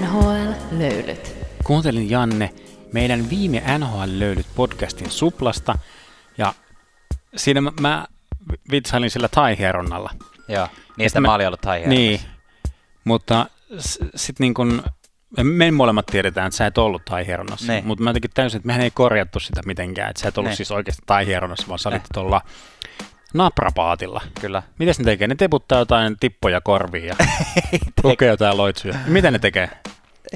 NHL-löylyt. Kuuntelin Janne meidän viime NHL-löylyt podcastin suplasta ja siinä mä, mä vitsailin sillä taihieronnalla. Joo, niin että mä, mä olin ollut taihieronnassa. Niin, mutta sitten niin kun, me molemmat tiedetään, että sä et ollut taihieronnassa, Niin. mutta mä jotenkin täysin, että mehän ei korjattu sitä mitenkään, että sä et ollut Niin. siis oikeasti taihieronnassa, vaan sä olit Niin. tuolla naprapaatilla. Kyllä. Mitäs ne tekee? Ne teputtaa jotain tippoja korviin ja lukee jotain loitsuja. Mitä ne tekee?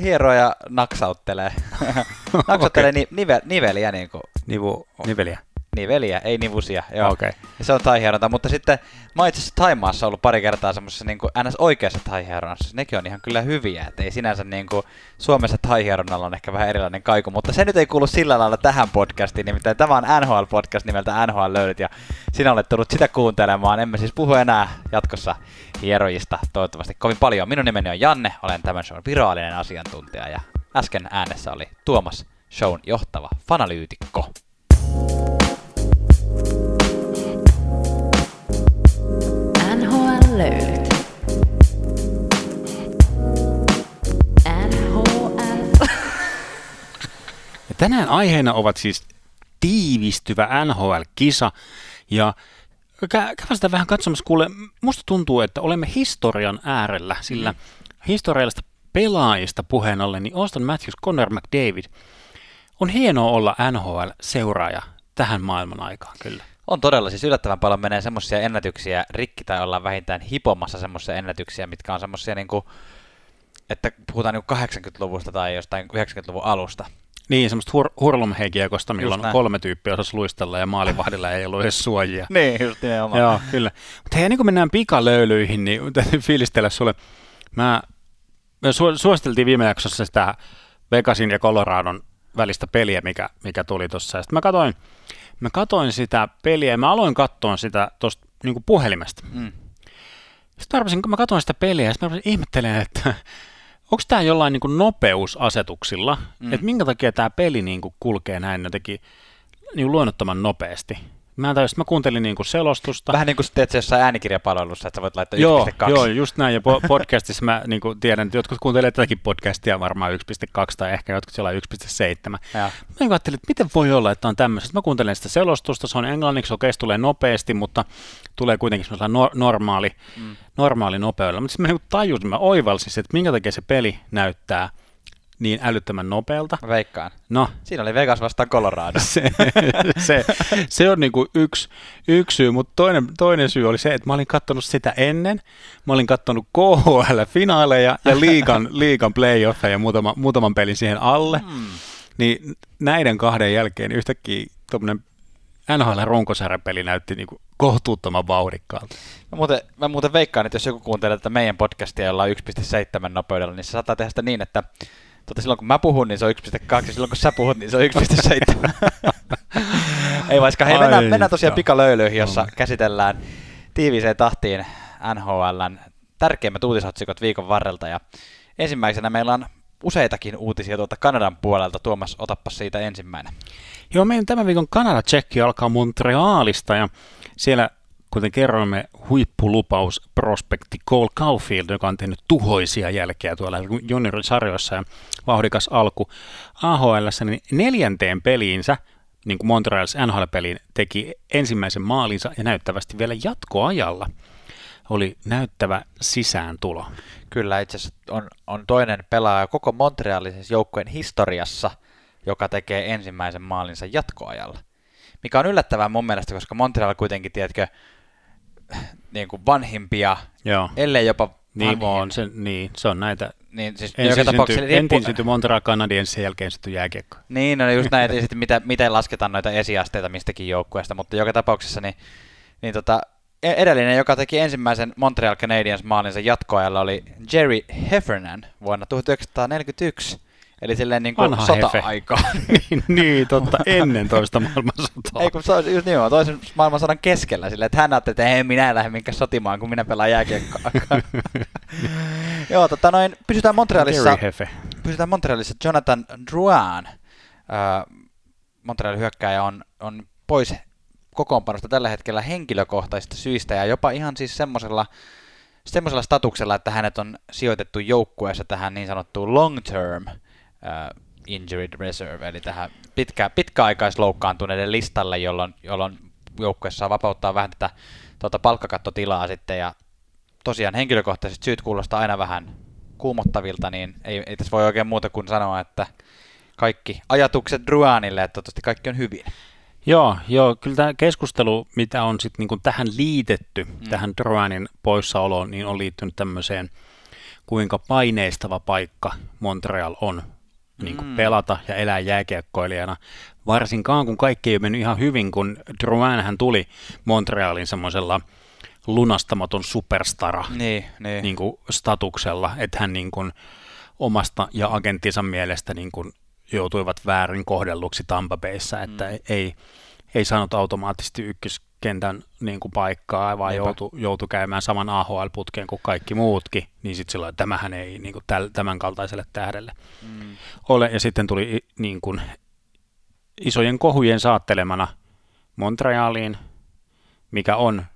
Hieroo ja naksauttelee. naksauttelee ni, nive, niveliä niin kuin, Nivu, niveliä. Niveliä, ei nivusia. Joo. Okei. Ja se on taihieronta, mutta sitten mä itse asiassa Taimaassa ollut pari kertaa semmoisessa niin kuin ns. oikeassa taihieronnassa. Nekin on ihan kyllä hyviä, että ei sinänsä niin kuin Suomessa taihieronnalla on ehkä vähän erilainen kaiku, mutta se nyt ei kuulu sillä lailla tähän podcastiin, nimittäin tämä on NHL-podcast nimeltä NHL löydyt ja sinä olet tullut sitä kuuntelemaan. Emme siis puhu enää jatkossa hierojista toivottavasti kovin paljon. Minun nimeni on Janne, olen tämän shown virallinen asiantuntija ja äsken äänessä oli Tuomas, shown johtava fanalyytikko. NHL-löylyt. NHL. Ja tänään aiheena ovat siis tiivistyvä NHL-kisa. Ja kä- käydään sitä vähän katsomassa, kuule, musta tuntuu, että olemme historian äärellä, sillä historiallista pelaajista puheen ollen, niin Auston Matthews, Connor McDavid, on hienoa olla NHL-seuraaja tähän maailman aikaan, kyllä. On todella, siis yllättävän paljon menee semmoisia ennätyksiä rikki tai ollaan vähintään hipomassa semmoisia ennätyksiä, mitkä on semmoisia niinku, että puhutaan niinku 80-luvusta tai jostain 90-luvun alusta. Niin, semmoista hur- hurlumheikiekosta, milloin kolme tyyppiä osasi luistella ja maalivahdilla ei ollut edes suojia. Niin, just nimenomaan. Joo, kyllä. Mutta hei, ennen kuin mennään pikalöylyihin, niin täytyy fiilistellä sulle. Mä, me su- suositeltiin viime jaksossa sitä Vegasin ja Coloradon välistä peliä, mikä, mikä tuli tuossa. Sitten mä katoin, mä katoin sitä peliä ja mä aloin katsoa sitä tuosta niin puhelimesta. Mm. Sitten rupesin, kun mä katsoin sitä peliä ja sitten mä rupesin ihmettelemään, että onko tämä jollain niin nopeusasetuksilla, mm. että minkä takia tämä peli niin kulkee näin jotenkin niin luonnottoman nopeasti. Mä, sit mä kuuntelin niin selostusta. Vähän niin kuin teet jossain äänikirjapalvelussa, että sä voit laittaa 1.2. Joo, joo, just näin. Ja po- podcastissa mä niin tiedän, että jotkut kuuntelee tätäkin podcastia varmaan 1.2 tai ehkä jotkut siellä 1.7. Joo. Mä niin ajattelin, että miten voi olla, että on tämmöistä. Mä kuuntelen sitä selostusta, se on englanniksi, okei, se tulee nopeasti, mutta tulee kuitenkin semmoisella nor- normaali, mm. normaali nopeudella. Mutta sitten mä niin tajusin, mä oivalsin, että minkä takia se peli näyttää niin älyttömän nopealta. Mä veikkaan. No, Siinä oli Vegas vastaan Colorado. se, se, se on niinku yksi, yksi syy, mutta toinen, toinen syy oli se, että mä olin katsonut sitä ennen. Mä olin katsonut KHL-finaaleja ja liigan, liigan playoffeja muutama, muutaman pelin siihen alle. Mm. Niin näiden kahden jälkeen yhtäkkiä tuommoinen NHL-runkosarjapeli näytti niinku kohtuuttoman vauhdikkaalta. Mä muuten, mä muuten veikkaan, että jos joku kuuntelee tätä meidän podcastia, jolla on 1.7 nopeudella, niin se saattaa tehdä sitä niin, että tota, silloin kun mä puhun, niin se on 1.2, ja silloin kun sä puhut, niin se on 1.7. Ei vaikka, hei, mennään, mennään tosiaan pikalöylyihin, jossa Joo. käsitellään tiiviiseen tahtiin NHLn tärkeimmät uutisotsikot viikon varrelta, ja ensimmäisenä meillä on useitakin uutisia tuolta Kanadan puolelta. Tuomas, otappa siitä ensimmäinen. Joo, meidän tämän viikon Kanada-tsekki alkaa Montrealista ja siellä, kuten kerroimme, huippulupaus prospekti Cole Caulfield, joka on tehnyt tuhoisia jälkeä tuolla juniorisarjoissa ja vauhdikas alku AHL, niin neljänteen peliinsä, niin kuin Montreals NHL-peliin, teki ensimmäisen maalinsa ja näyttävästi vielä jatkoajalla oli näyttävä sisääntulo. Kyllä, itse asiassa on, on toinen pelaaja koko Montrealin siis joukkueen historiassa, joka tekee ensimmäisen maalinsa jatkoajalla. Mikä on yllättävää mun mielestä, koska Montreal kuitenkin, tiedätkö, niin kuin vanhimpia, Joo. ellei jopa Niin on, se, niin, se on näitä. Niin, siis Ensin joka tapauksessa syntyi, ensin syntyi Montreal Canadiens, sen jälkeen syntyi jääkiekko. Niin, no just näin, ja sitten mitä, miten lasketaan noita esiasteita mistäkin joukkueesta, mutta joka tapauksessa niin, niin tota, e- edellinen, joka teki ensimmäisen Montreal Canadiens maalinsa jatkoajalla oli Jerry Heffernan vuonna 1941, eli silleen niin kuin sota-aikaa. niin, niin, totta, ennen toista maailmansotaa. Ei kun se olisi just nimenomaan toisen maailmansodan keskellä silleen, että hän ajatteli, että ei minä en lähde minkään sotimaan, kun minä pelaan jääkiekkoa. Joo, tota noin, pysytään Montrealissa, pysytään Montrealissa Jonathan Drouin. Äh, Montrealin hyökkääjä on, on pois kokoonpanosta tällä hetkellä henkilökohtaisista syistä ja jopa ihan siis semmoisella semmoisella statuksella, että hänet on sijoitettu joukkueessa tähän niin sanottuun long term uh, injured reserve, eli tähän pitkä, pitkäaikaisloukkaantuneiden listalle, jolloin, jolloin joukkueessa saa vapauttaa vähän tätä tuota palkkakattotilaa sitten, ja tosiaan henkilökohtaiset syyt kuulostaa aina vähän kuumottavilta, niin ei, ei tässä voi oikein muuta kuin sanoa, että kaikki ajatukset Druanille, että toivottavasti kaikki on hyvin. Joo, joo, kyllä tämä keskustelu, mitä on sitten niinku tähän liitetty, mm. tähän Druanin poissaoloon, niin on liittynyt tämmöiseen, kuinka paineistava paikka Montreal on niin kuin mm. pelata ja elää jääkiekkoilijana. Varsinkaan kun kaikki ei mennyt ihan hyvin, kun Drouin hän tuli Montrealin semmoisella lunastamaton superstara niin, niin. Niin kuin statuksella, että hän niin kuin omasta ja agenttinsa mielestä niin kuin joutuivat väärin kohdelluksi Tampa Bayssä, että mm. ei, ei saanut automaattisesti ykköskentän niin kuin paikkaa, vaan joutui, joutu käymään saman AHL-putkeen kuin kaikki muutkin, niin sitten silloin tämähän ei niin kuin täl, tämän kaltaiselle tähdelle mm. ole. Ja sitten tuli niin kuin, isojen kohujen saattelemana Montrealiin, mikä on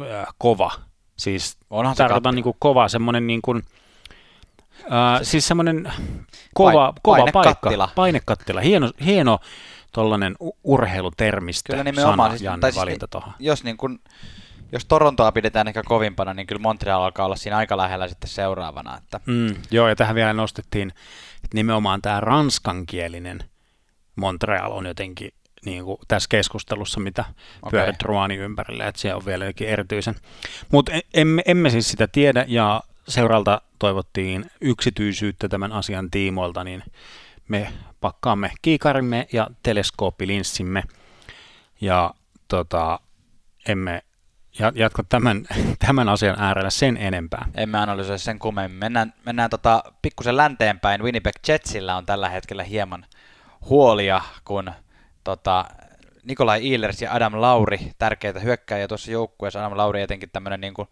äh, kova. Siis Onhan tarkoitan niin kuin kova, semmoinen niin kuin, äh, siis semmoinen kova, kova painekattila. paikka, painekattila, hieno, hieno tuollainen urheilutermistö, kyllä nimenomaan, sana, siis, siis, valinta tuohon. Jos, niin kun, jos Torontoa pidetään ehkä kovimpana, niin kyllä Montreal alkaa olla siinä aika lähellä sitten seuraavana. Että. Mm, joo, ja tähän vielä nostettiin, että nimenomaan tämä ranskankielinen Montreal on jotenkin niin kuin tässä keskustelussa, mitä okay. pyörit Ruani ympärille, että se on vielä jokin erityisen. Mutta e, emme, emme siis sitä tiedä, ja seuralta toivottiin yksityisyyttä tämän asian tiimoilta, niin me pakkaamme kiikarimme ja teleskooppilinssimme ja tota, emme jatka tämän, tämän asian äärellä sen enempää. Emme analysoi sen kummemmin. Mennään, mennään tota, pikkusen länteenpäin. Winnipeg Jetsillä on tällä hetkellä hieman huolia, kun tota, Nikolai Ehlers ja Adam Lauri, tärkeitä hyökkäjiä tuossa joukkueessa. Adam Lauri etenkin tämmöinen niin kuin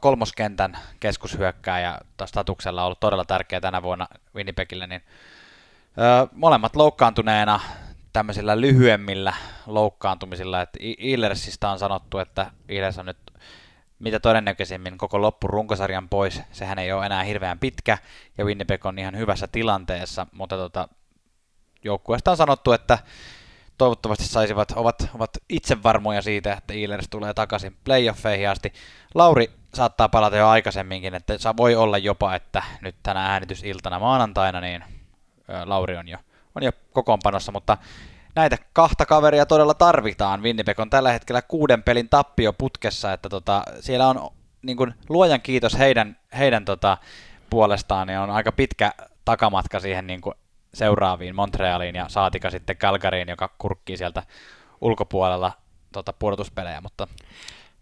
kolmoskentän keskushyökkääjä statuksella on ollut todella tärkeä tänä vuonna Winnipegille, niin öö, molemmat loukkaantuneena tämmöisillä lyhyemmillä loukkaantumisilla, että Illersistä on sanottu, että Illers on nyt mitä todennäköisimmin koko loppurunkosarjan pois. Sehän ei ole enää hirveän pitkä, ja Winnipeg on ihan hyvässä tilanteessa, mutta tota, joukkueesta on sanottu, että toivottavasti saisivat, ovat, ovat itse varmoja siitä, että Eilers tulee takaisin playoffeihin asti. Lauri saattaa palata jo aikaisemminkin, että voi olla jopa, että nyt tänä äänitysiltana maanantaina, niin Lauri on jo, on jo kokoonpanossa, mutta näitä kahta kaveria todella tarvitaan. Winnipeg on tällä hetkellä kuuden pelin tappio putkessa, että tota, siellä on niin kuin, luojan kiitos heidän, heidän tota, puolestaan, niin on aika pitkä takamatka siihen niin kuin, seuraaviin Montrealiin ja saatika sitten Calgaryin, joka kurkkii sieltä ulkopuolella tota, pudotuspelejä, mutta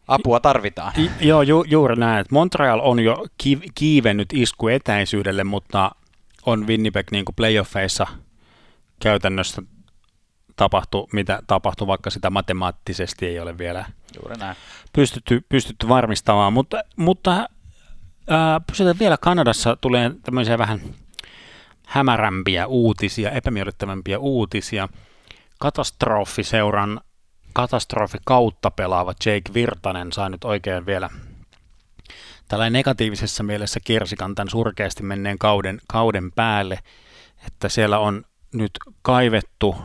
apua tarvitaan. I, joo, ju, juuri näin. Että Montreal on jo ki, kiivennyt isku etäisyydelle, mutta on Winnipeg niin kuin playoffeissa käytännössä tapahtu, mitä tapahtui, vaikka sitä matemaattisesti ei ole vielä Juuri näin. Pystytty, pystytty varmistamaan. Mutta, mutta ää, pysytään vielä Kanadassa, tulee tämmöisiä vähän hämärämpiä uutisia, epämiellyttävämpiä uutisia. Katastrofiseuran katastrofi kautta pelaava Jake Virtanen saa nyt oikein vielä tällainen negatiivisessa mielessä kirsikan tämän surkeasti menneen kauden, kauden päälle, että siellä on nyt kaivettu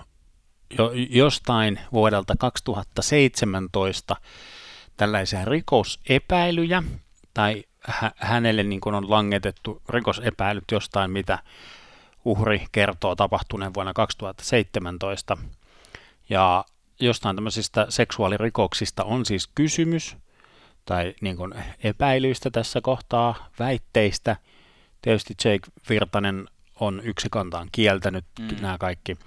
jo, jostain vuodelta 2017 tällaisia rikosepäilyjä, tai hä- hänelle niin kuin on langetettu rikosepäilyt jostain, mitä uhri kertoo tapahtuneen vuonna 2017. Ja jostain tämmöisistä seksuaalirikoksista on siis kysymys, tai niin kuin epäilyistä tässä kohtaa, väitteistä. Tietysti Jake Virtanen on yksikantaan kieltänyt mm. nämä kaikki,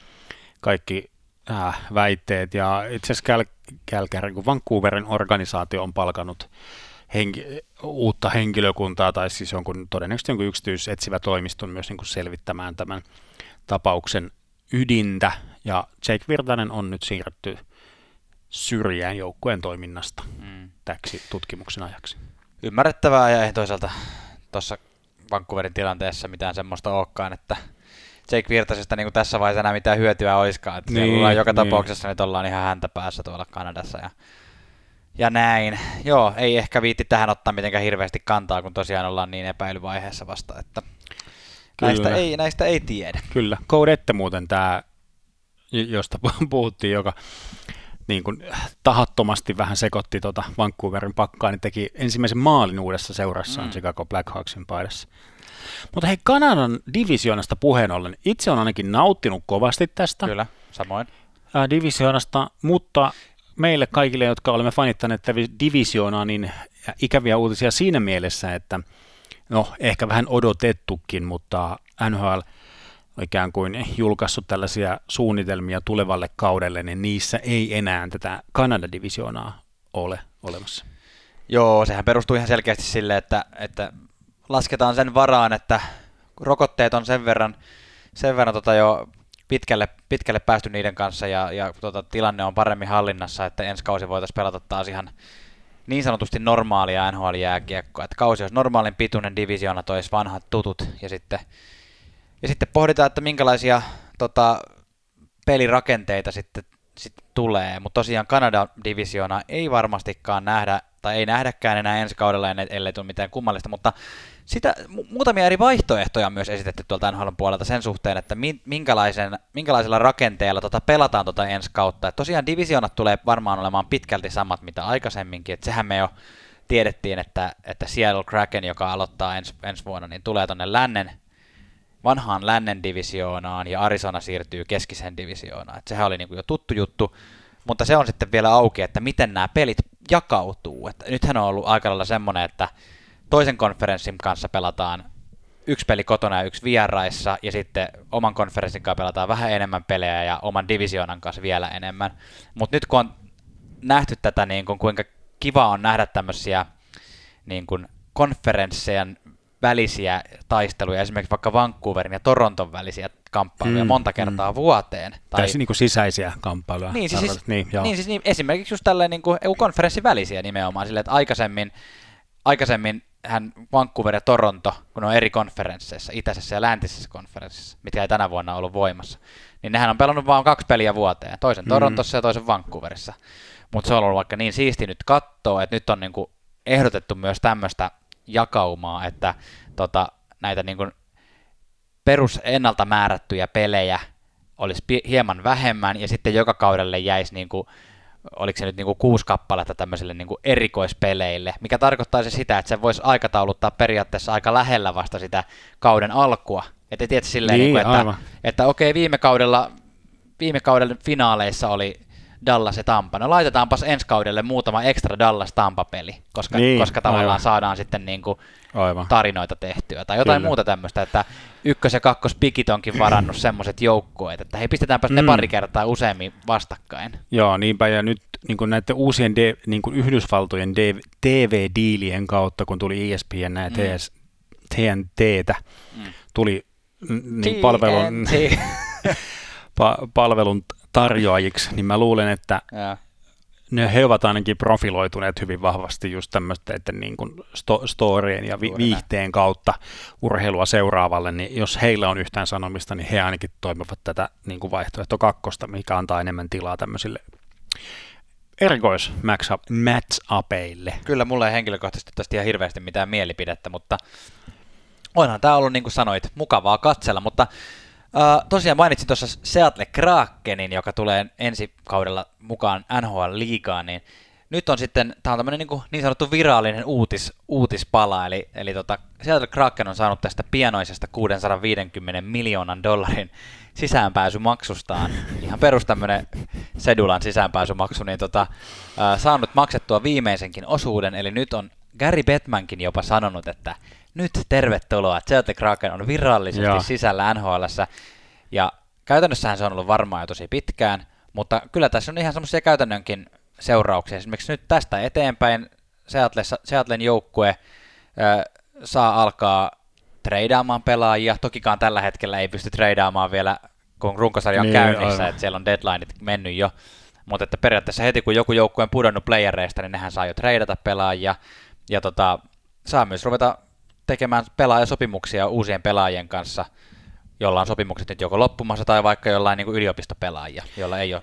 kaikki äh, väitteet, ja itse asiassa Cal- Calgary, kun Vancouverin organisaatio on palkanut henki, uutta henkilökuntaa tai siis jonkun, todennäköisesti jonkun yksityisetsivä toimiston myös niin kuin selvittämään tämän tapauksen ydintä. Ja Jake Virtanen on nyt siirretty syrjään joukkueen toiminnasta mm. täksi tutkimuksen ajaksi. Ymmärrettävää ja ei toisaalta tuossa Vancouverin tilanteessa mitään semmoista olekaan, että Jake Virtasesta niin kuin tässä vaiheessa enää mitään hyötyä olisikaan. Että niin, joka niin. tapauksessa nyt ollaan ihan häntä päässä tuolla Kanadassa ja ja näin. Joo, ei ehkä viitti tähän ottaa mitenkään hirveästi kantaa, kun tosiaan ollaan niin epäilyvaiheessa vasta, että näistä ei, näistä ei tiedä. Kyllä. Koudette muuten tämä, josta puhuttiin, joka niin kuin tahattomasti vähän sekoitti tuota Vancouverin pakkaa, niin teki ensimmäisen maalin uudessa seurassaan mm. Chicago Blackhawksin paidassa. Mutta hei, Kanadan divisioonasta puheen ollen, itse on ainakin nauttinut kovasti tästä. Kyllä, samoin. Ää, divisioonasta, mutta meille kaikille, jotka olemme fanittaneet divisioonaa, niin ikäviä uutisia siinä mielessä, että no ehkä vähän odotettukin, mutta NHL ikään kuin julkaissut tällaisia suunnitelmia tulevalle kaudelle, niin niissä ei enää tätä Kanada-divisioonaa ole olemassa. Joo, sehän perustuu ihan selkeästi sille, että, että lasketaan sen varaan, että rokotteet on sen verran, sen verran tota jo pitkälle, pitkälle päästy niiden kanssa ja, ja tota, tilanne on paremmin hallinnassa, että ensi kausi voitaisiin pelata taas ihan niin sanotusti normaalia NHL-jääkiekkoa. Että kausi olisi normaalin pituinen divisioona, toisi vanhat tutut ja sitten, ja sitten pohditaan, että minkälaisia tota, pelirakenteita sitten, sitten tulee. Mutta tosiaan Kanadan divisioona ei varmastikaan nähdä, tai ei nähdäkään enää ensi kaudella, ellei tule mitään kummallista, mutta sitä, muutamia eri vaihtoehtoja on myös esitetty tuolta NHL puolelta sen suhteen, että minkälaisen, minkälaisella rakenteella tota pelataan tota ensi kautta. Et tosiaan divisioonat tulee varmaan olemaan pitkälti samat mitä aikaisemminkin, että sehän me jo tiedettiin, että, että Seattle Kraken, joka aloittaa ens, ensi vuonna, niin tulee tuonne lännen, vanhaan lännen divisioonaan ja Arizona siirtyy keskiseen divisioonaan. Et sehän oli niinku jo tuttu juttu, mutta se on sitten vielä auki, että miten nämä pelit jakautuu. Et nythän on ollut aika lailla semmoinen, että toisen konferenssin kanssa pelataan yksi peli kotona ja yksi vieraissa, ja sitten oman konferenssin kanssa pelataan vähän enemmän pelejä ja oman divisioonan kanssa vielä enemmän. Mutta nyt kun on nähty tätä, niin kun, kuinka kiva on nähdä tämmöisiä niin kun konferenssien välisiä taisteluja, esimerkiksi vaikka Vancouverin ja Toronton välisiä kamppailuja mm, monta mm. kertaa mm. vuoteen. Tai niin kuin sisäisiä kamppailuja. Niin, siis, siis, niin, joo. niin, siis niin, esimerkiksi just tälleen niin kuin EU-konferenssin välisiä nimenomaan, sille, että aikaisemmin, aikaisemmin hän Vancouver ja Toronto, kun on eri konferensseissa, itäisessä ja läntisessä konferenssissa, mitkä ei tänä vuonna ollut voimassa, niin nehän on pelannut vain kaksi peliä vuoteen, toisen mm. Torontossa ja toisen Vancouverissa. Mutta se on ollut vaikka niin siisti nyt katsoa, että nyt on niinku ehdotettu myös tämmöistä jakaumaa, että tota, näitä niinku perus ennalta määrättyjä pelejä olisi hieman vähemmän, ja sitten joka kaudelle jäisi niinku oliko se nyt niinku kuusi kappaletta tämmöisille niinku erikoispeleille, mikä tarkoittaa se sitä, että se voisi aikatauluttaa periaatteessa aika lähellä vasta sitä kauden alkua. Että tiedät silleen, niin, niinku, että, että okei, viime kaudella, viime kauden finaaleissa oli Dallas ja Tampa. No laitetaanpas ensi kaudelle muutama ekstra Dallas-Tampa-peli, koska, niin, koska tavallaan aivan. saadaan sitten niin kuin aivan. tarinoita tehtyä. Tai jotain Kyllä. muuta tämmöistä, että ykkös- ja pikit onkin varannut semmoiset joukkueet, että hei pistetäänpä mm. ne pari kertaa useammin vastakkain. Joo, niinpä ja nyt niin kuin näiden uusien D, niin kuin Yhdysvaltojen TV-diilien kautta, kun tuli ESPN ja mm. TS, TNTtä, mm. tuli niin palvelun, pa, palvelun tarjoajiksi, niin mä luulen, että ja. ne, he ovat ainakin profiloituneet hyvin vahvasti just tämmöistä, että niin kuin sto, storien ja vi, viihteen kautta urheilua seuraavalle, niin jos heillä on yhtään sanomista, niin he ainakin toimivat tätä niin kuin vaihtoehto kakkosta, mikä antaa enemmän tilaa tämmöisille erikois match-upeille. Kyllä mulla ei henkilökohtaisesti tästä ihan hirveästi mitään mielipidettä, mutta onhan tämä ollut, niin kuin sanoit, mukavaa katsella, mutta Uh, tosiaan mainitsin tuossa Seattle Krakenin, joka tulee ensi kaudella mukaan NHL-liigaan, niin nyt on sitten, tämä on tämmöinen niin, niin sanottu virallinen uutis, uutispala, eli, eli tota, Seattle Kraken on saanut tästä pienoisesta 650 miljoonan dollarin sisäänpääsymaksustaan, ihan perus tämmöinen Sedulan sisäänpääsymaksu, niin tota, uh, saanut maksettua viimeisenkin osuuden, eli nyt on Gary Bettmankin jopa sanonut, että nyt tervetuloa, Celtic Kraken on virallisesti Joo. sisällä nhl ja käytännössähän se on ollut varmaa jo tosi pitkään, mutta kyllä tässä on ihan semmoisia käytännönkin seurauksia. Esimerkiksi nyt tästä eteenpäin Seattlen joukkue ö, saa alkaa treidaamaan pelaajia. Tokikaan tällä hetkellä ei pysty treidaamaan vielä, kun runkosarja on niin, käynnissä, aivan. että siellä on deadlineit mennyt jo. Mutta että periaatteessa heti kun joku joukkue on pudonnut playereista, niin nehän saa jo treidata pelaajia. Ja tota, saa myös ruveta tekemään pelaajasopimuksia uusien pelaajien kanssa, jolla on sopimukset nyt joko loppumassa tai vaikka jollain niin kuin yliopistopelaajia, jolla ei ole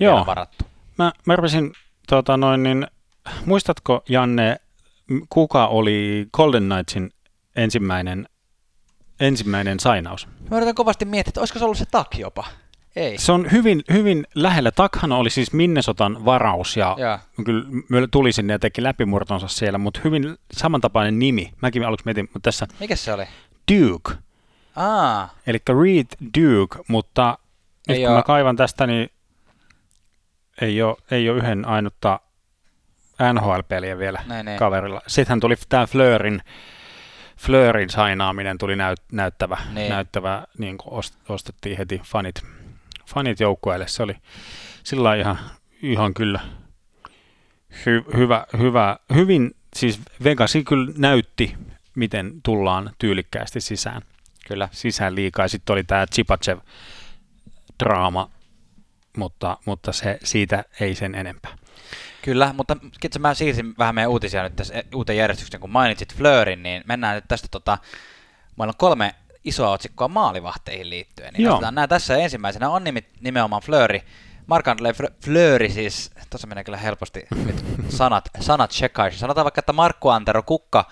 Joo. varattu. Mä, mä rupesin tota noin, niin muistatko Janne, kuka oli Golden Knightsin ensimmäinen, ensimmäinen sainaus? Mä yritän kovasti miettiä, että olisiko se ollut se tak jopa. Ei. Se on hyvin, hyvin lähellä. Takhan oli siis Minnesotan varaus ja Joo. kyllä tuli sinne ja teki läpimurtonsa siellä, mutta hyvin samantapainen nimi. Mäkin aluksi mietin, mutta tässä Mikä se oli? Duke, Aa, eli Reed Duke, mutta nyt Ei kun oo- mä kaivan tästä, niin ei ole, ei ole yhden ainutta NHL-peliä vielä näin ei. kaverilla. Sittenhän tuli tämä Fleurin, Fleurin sainaaminen tuli näyt, näyttävä, Niin. näyttävä niin kuin ost, ostettiin heti fanit, fanit joukkueelle. Se oli sillä ihan, ihan kyllä hy, hyvä, hyvä, hyvin, siis Vegasi kyllä näytti, miten tullaan tyylikkäästi sisään, Kyllä. sisään liikaa. Sitten oli tämä Chipachev draama, mutta, mutta se, siitä ei sen enempää. Kyllä, mutta kitsa mä siirsin vähän meidän uutisia nyt tässä e- uuteen järjestykseen, kun mainitsit Fleurin, niin mennään nyt tästä tota, meillä on kolme isoa otsikkoa maalivahteihin liittyen. Niin Joo. nämä tässä ensimmäisenä on nimi, nimenomaan Fleury. Mark-André Fle- Fleury siis, tuossa menee kyllä helposti nyt sanat, sanat sekaisin. Sanotaan vaikka, että Markku Antero Kukka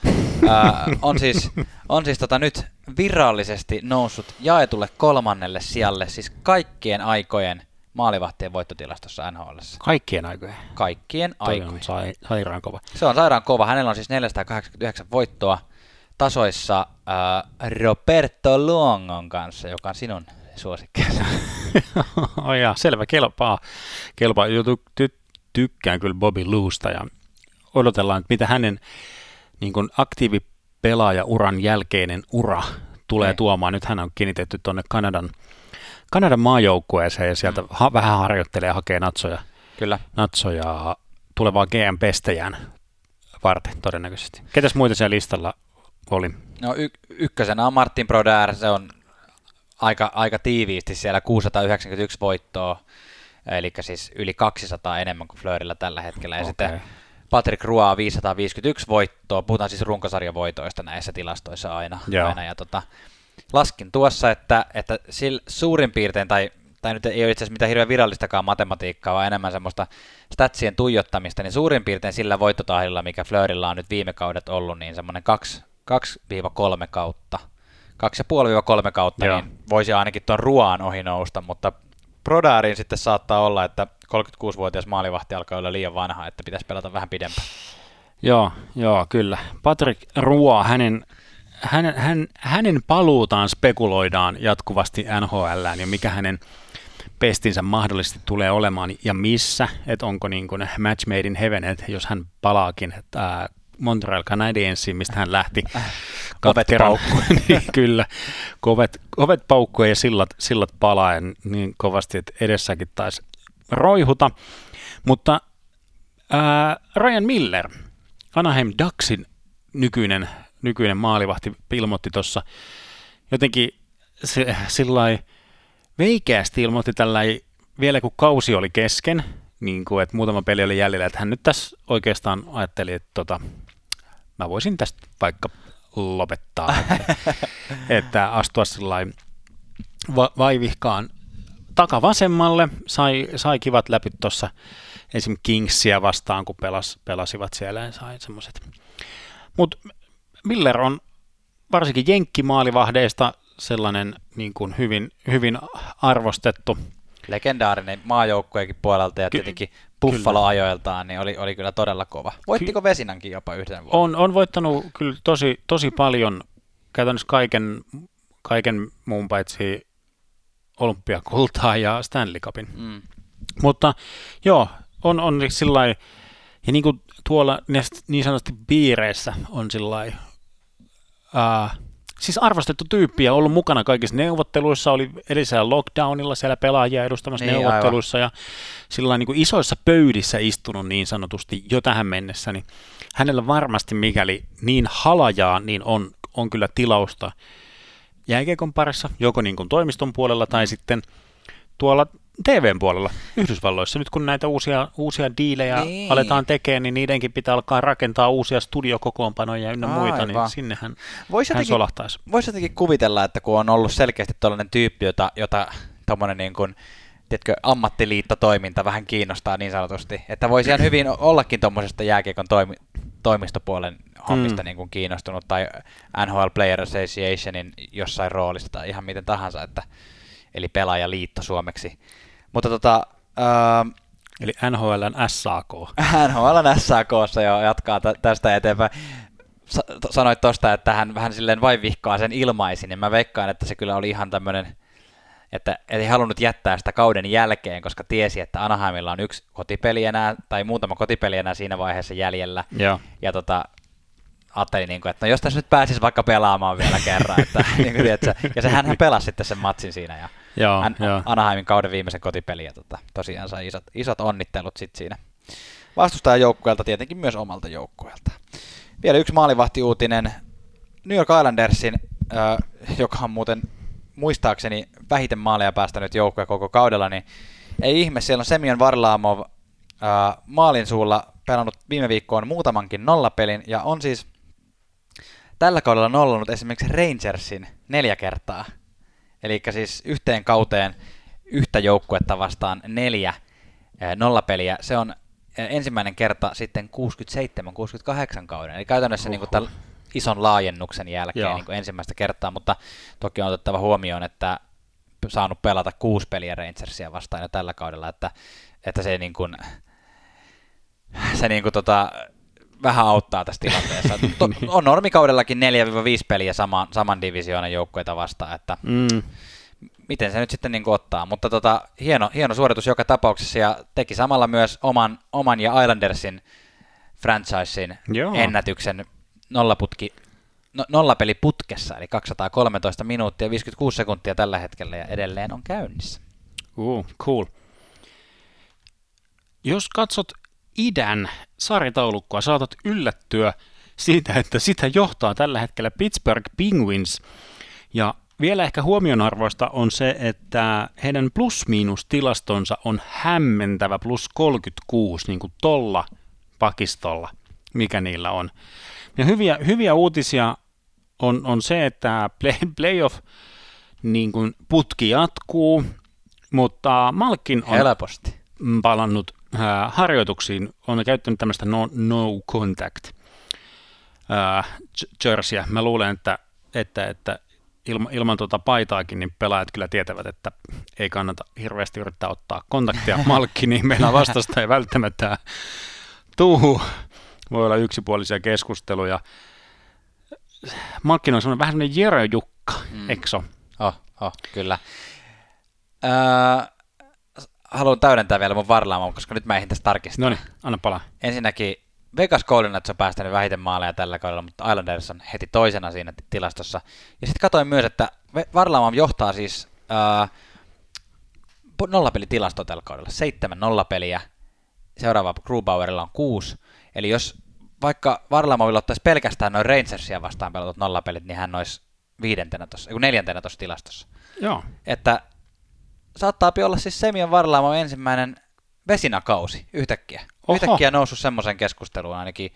ää, on siis, on siis tota nyt virallisesti noussut jaetulle kolmannelle sijalle, siis kaikkien aikojen maalivahtien voittotilastossa NHL. Kaikkien aikojen. Kaikkien Toi aikojen. on sai, sairaan kova. Se on sairaan kova. Hänellä on siis 489 voittoa tasoissa äh, Roberto Luongon kanssa, joka on sinun suosikkisi. oh ja, selvä, kelpaa. kelpaa. Jo, ty, ty, tykkään kyllä Bobby Luusta ja odotellaan, että mitä hänen niin kuin aktiivipelaaja-uran jälkeinen ura tulee Niin. tuomaan. Nyt hän on kiinnitetty tuonne Kanadan, Kanadan maajoukkueeseen ja sieltä Mm. ha, vähän harjoittelee ja hakee natsoja, Kyllä. natsoja tulevaa GM-pestäjään varten todennäköisesti. Ketäs muita siellä listalla oli? No y- ykkösenä on Martin Brodeur, se on aika, aika tiiviisti siellä 691 voittoa, eli siis yli 200 enemmän kuin Fleurillä tällä hetkellä. Ja Okei. sitten Patrick Roy 551 voittoa, puhutaan siis runkosarjavoitoista näissä tilastoissa aina. Joo. aina ja tota, laskin tuossa, että, että sillä suurin piirtein, tai, tai nyt ei ole itse asiassa mitään hirveän virallistakaan matematiikkaa, vaan enemmän semmoista statsien tuijottamista, niin suurin piirtein sillä voittotahdilla, mikä Fleurilla on nyt viime kaudet ollut, niin semmoinen 2-3 kautta, 2,5-3 kautta, Joo. niin voisi ainakin tuon ruoan ohi nousta, mutta Prodaarin sitten saattaa olla, että 36-vuotias maalivahti alkaa olla liian vanha, että pitäisi pelata vähän pidempään. Joo, joo, kyllä. Patrick Ruo, hänen, hänen, hän, hänen paluutaan spekuloidaan jatkuvasti NHLään ja mikä hänen pestinsä mahdollisesti tulee olemaan ja missä, että onko niin kuin match made in heaven, että jos hän palaakin että Montreal Canadiensiin, mistä hän lähti. Kovet katkeran- niin, kyllä, kovet, kovet paukkuja ja sillat, sillat palaen niin kovasti, että edessäkin taisi roihuta. Mutta ää, Ryan Miller, Anaheim Ducksin nykyinen, nykyinen maalivahti, ilmoitti tuossa jotenkin se, sillai veikeästi ilmoitti tällä vielä kun kausi oli kesken, niin kuin, että muutama peli oli jäljellä, että hän nyt tässä oikeastaan ajatteli, että tota, mä voisin tästä vaikka lopettaa, että, että astua sillai va- vaivihkaan takavasemmalle, sai, sai kivat läpi tuossa esim. Kingsia vastaan, kun pelas, pelasivat siellä ja sai semmoiset. Mutta Miller on varsinkin jenkkimaalivahdeista sellainen niin kuin hyvin, hyvin arvostettu. Legendaarinen maajoukkueekin puolelta ja tietenkin Buffalo-ajoiltaan, niin oli, oli kyllä todella kova. Voittiko Vesinankin jopa yhden vuoden? On, on voittanut kyllä tosi, tosi paljon käytännössä kaiken, kaiken muun paitsi olympiakultaa ja Stanley Cupin. Mm. Mutta joo, on, on sillä lailla- ja niin kuin tuolla niin sanotusti piireissä on sillä lailla, siis arvostettu tyyppi ja ollut mukana kaikissa neuvotteluissa, oli edellisellä lockdownilla siellä pelaajia edustamassa Niin, neuvotteluissa ja sillä niin kuin isoissa pöydissä istunut niin sanotusti jo tähän mennessä, niin hänellä varmasti mikäli niin halajaa, niin on, on kyllä tilausta jääkiekon parissa, joko niin kuin toimiston puolella tai sitten tuolla TVn puolella Yhdysvalloissa. Nyt kun näitä uusia, uusia diilejä Niin. aletaan tekemään, niin niidenkin pitää alkaa rakentaa uusia studiokokoonpanoja ynnä muita, Aivan. niin sinnehän Voisi jotenkin, solahtaisi. vois jotenkin kuvitella, että kun on ollut selkeästi tällainen tyyppi, jota, jota tommonen niin kuin tiedätkö, ammattiliittotoiminta vähän kiinnostaa niin sanotusti. Että voisi ihan hyvin ollakin tuommoisesta jääkiekon toimi, toimistopuolen hommista mm. niin kuin kiinnostunut tai NHL Player Associationin jossain roolista tai ihan miten tahansa, että, eli pelaajaliitto suomeksi. Mutta tota, uh, Eli NHLn SAK. NHLn SAK jo jatkaa t- tästä eteenpäin. Sa- sanoit tuosta, että hän vähän silleen vaivihkaa sen ilmaisin, niin mä veikkaan, että se kyllä oli ihan tämmöinen että ei halunnut jättää sitä kauden jälkeen, koska tiesi, että Anaheimilla on yksi kotipeli enää, tai muutama kotipeli enää siinä vaiheessa jäljellä. Joo. Ja tota, ajattelin, niin kuin, että no jos tässä nyt pääsisi vaikka pelaamaan vielä kerran. että, niin kuin, tiedätkö, ja sehän hän pelasi sitten sen matsin siinä. Ja joo, hän, joo. Anaheimin kauden viimeisen kotipeli, ja tota, tosiaan sai isot, isot onnittelut sitten siinä. Vastustajan joukkueelta tietenkin myös omalta joukkueelta. Vielä yksi maalivahtiuutinen. New York Islandersin, äh, joka on muuten muistaakseni vähiten maaleja päästänyt joukkue koko kaudella, niin ei ihme, siellä on Semyon Varlaamov äh, maalin suulla pelannut viime viikkoon muutamankin nollapelin, ja on siis tällä kaudella nollannut esimerkiksi Rangersin neljä kertaa. Eli siis yhteen kauteen yhtä joukkuetta vastaan neljä äh, nollapeliä. Se on äh, ensimmäinen kerta sitten 67-68 kauden. Eli käytännössä niin kuin tämän ison laajennuksen jälkeen niin kuin ensimmäistä kertaa, mutta toki on otettava huomioon, että saanut pelata kuusi peliä Rangersia vastaan jo tällä kaudella, että, että se, niin kuin, se niin kuin tota, vähän auttaa tässä tilanteessa. to, on normikaudellakin 4-5 peliä saman, saman divisioonan joukkueita vastaan, että mm. miten se nyt sitten niin ottaa. Mutta tota, hieno, hieno suoritus joka tapauksessa ja teki samalla myös oman, oman ja Islandersin franchisein Joo. ennätyksen nollaputki, no, nollapeli putkessa, eli 213 minuuttia 56 sekuntia tällä hetkellä ja edelleen on käynnissä. Uh, cool. Jos katsot idän sarjataulukkoa, saatat yllättyä siitä, että sitä johtaa tällä hetkellä Pittsburgh Penguins. Ja vielä ehkä huomionarvoista on se, että heidän plus-miinus-tilastonsa on hämmentävä plus 36, niin kuin tolla pakistolla, mikä niillä on. Ja hyviä, hyviä uutisia on, on se, että play, playoff niin kuin putki jatkuu, mutta Malkin on Helposti. palannut äh, harjoituksiin, on käyttänyt tämmöistä no, no contact äh, jerseyä. Mä luulen, että, että, että ilma, ilman tuota paitaakin, niin pelaajat kyllä tietävät, että ei kannata hirveästi yrittää ottaa kontaktia Malkkiniin. Meillä vastasta ei välttämättä tuu voi olla yksipuolisia keskusteluja. Malkin on vähän semmoinen Jero Jukka, mm. ekso. Oh, oh, kyllä. Öö, haluan täydentää vielä mun varlaamaan, koska nyt mä eihin tästä tarkistaa. No niin, anna palaa. Ensinnäkin Vegas Golden Knights on päästänyt vähiten maaleja tällä kaudella, mutta Islanders on heti toisena siinä tilastossa. Ja sitten katsoin myös, että Varlaamam johtaa siis äh, nollapelitilasto tällä kaudella. Seitsemän nollapeliä. Seuraava Grubauerilla on kuusi. Eli jos vaikka Varlamovilla ottaisi pelkästään noin Rangersia vastaan pelatut nollapelit, niin hän olisi viidentenä tossa, neljäntenä tuossa tilastossa. Joo. Että saattaa olla siis Semion Varlaamo ensimmäinen vesinakausi yhtäkkiä. Oho. Yhtäkkiä noussut semmoisen keskusteluun ainakin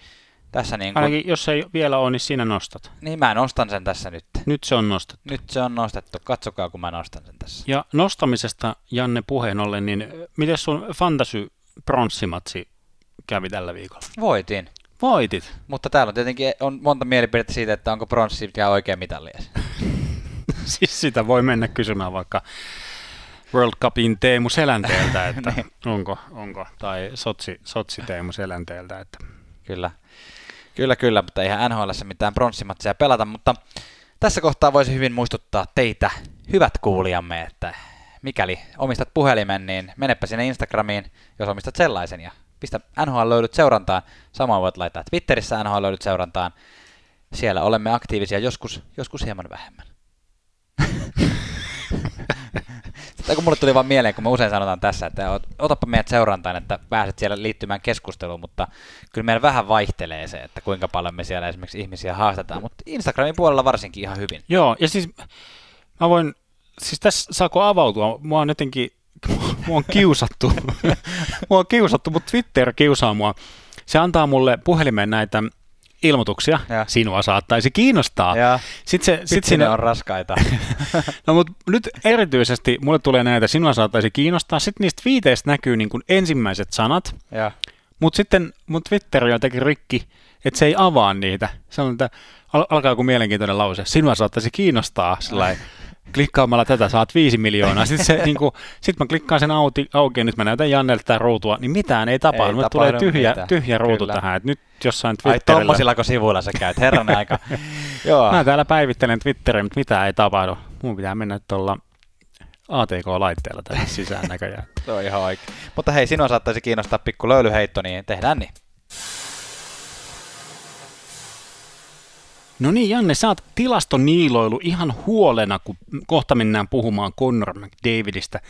tässä niin kuin... Ainakin jos ei vielä ole, niin sinä nostat. Niin mä nostan sen tässä nyt. Nyt se on nostettu. Nyt se on nostettu. Katsokaa, kun mä nostan sen tässä. Ja nostamisesta, Janne, puheen ollen, niin miten sun fantasy pronssimatsi kävi tällä viikolla? Voitin. Voitit. Mutta täällä on tietenkin on monta mielipidettä siitä, että onko pronssi oikea mitalli. siis sitä voi mennä kysymään vaikka World Cupin Teemu Selänteeltä, että niin. onko, onko, tai Sotsi, Sotsi Teemu Selänteeltä. Että. Kyllä. Kyllä, kyllä, mutta eihän NHL mitään pronssimatseja pelata, mutta tässä kohtaa voisi hyvin muistuttaa teitä, hyvät kuulijamme, että mikäli omistat puhelimen, niin menepä sinne Instagramiin, jos omistat sellaisen, ja pistä NHL löydyt seurantaan. Samoin voit laittaa Twitterissä NHL löydyt seurantaan. Siellä olemme aktiivisia joskus, joskus hieman vähemmän. Kun mulle tuli vaan mieleen, kun me usein sanotaan tässä, että otapa meidät seurantaan, että pääset siellä liittymään keskusteluun, mutta kyllä meillä vähän vaihtelee se, että kuinka paljon me siellä esimerkiksi ihmisiä haastetaan, mutta Instagramin puolella varsinkin ihan hyvin. Joo, ja siis mä voin, siis tässä saako avautua, mua on jotenkin mua on kiusattu. mua on kiusattu, mutta Twitter kiusaa mua. Se antaa mulle puhelimeen näitä ilmoituksia, Ja. sinua saattaisi kiinnostaa. Ja Sitten se, sit sit sinne on raskaita. no mutta nyt erityisesti mulle tulee näitä, sinua saattaisi kiinnostaa. Sitten niistä viiteistä näkyy niin kuin ensimmäiset sanat, mutta sitten mun Twitter on jotenkin rikki, että se ei avaa niitä. Se on, että al- alkaa joku mielenkiintoinen lause. Sinua saattaisi kiinnostaa sillai, klikkaamalla tätä saat viisi miljoonaa. Sitten se, niin kuin, sit mä klikkaan sen auki, auki ja nyt mä näytän Jannelle tätä ruutua, niin mitään ei tapahdu. Ei Mulle tulee tapahdu tyhjä, mitään. tyhjä ruutu Kyllä. tähän. Et nyt jossain Ai Twitterillä... tommosillako sivuilla sä käyt, herran aika. Joo. Mä täällä päivittelen Twitteriä, mutta mitään ei tapahdu. Mun pitää mennä tuolla ATK-laitteella tänne sisään näköjään. Se on ihan oikein. Mutta hei, sinua saattaisi kiinnostaa pikku löylyheitto, niin tehdään niin. No niin, Janne, sä oot tilastoniiloilu ihan huolena, kun kohta mennään puhumaan Conor McDavidistä.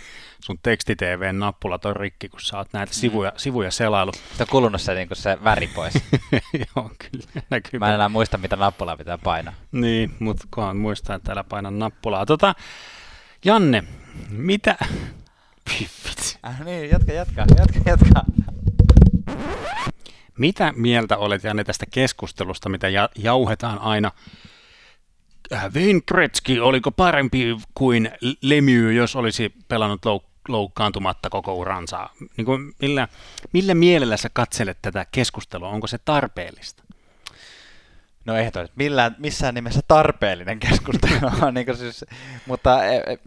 Sun teksti-TVn nappulat on rikki, kun sä oot näitä sivuja, sivuja selailu. Se on kulunut se, niin se väri pois. Joo, kyllä. Näkyy. Mä en enää muista, mitä nappulaa pitää painaa. Niin, mutta kunhan muistaa, että täällä painan nappulaa. Tota, Janne, mitä... Vitsi. Äh, niin, jatka, jatka, jatka, jatka. Mitä mieltä olet, Janne, tästä keskustelusta, mitä ja- jauhetaan aina? Äh, Wayne Gretzky, oliko parempi kuin Lemieux, jos olisi pelannut louk- loukkaantumatta koko uransa? Niin kuin millä, millä mielellä sä katselet tätä keskustelua? Onko se tarpeellista? No ehdottomasti. Millään, missään nimessä tarpeellinen keskustelu on, niin siis, mutta e, e,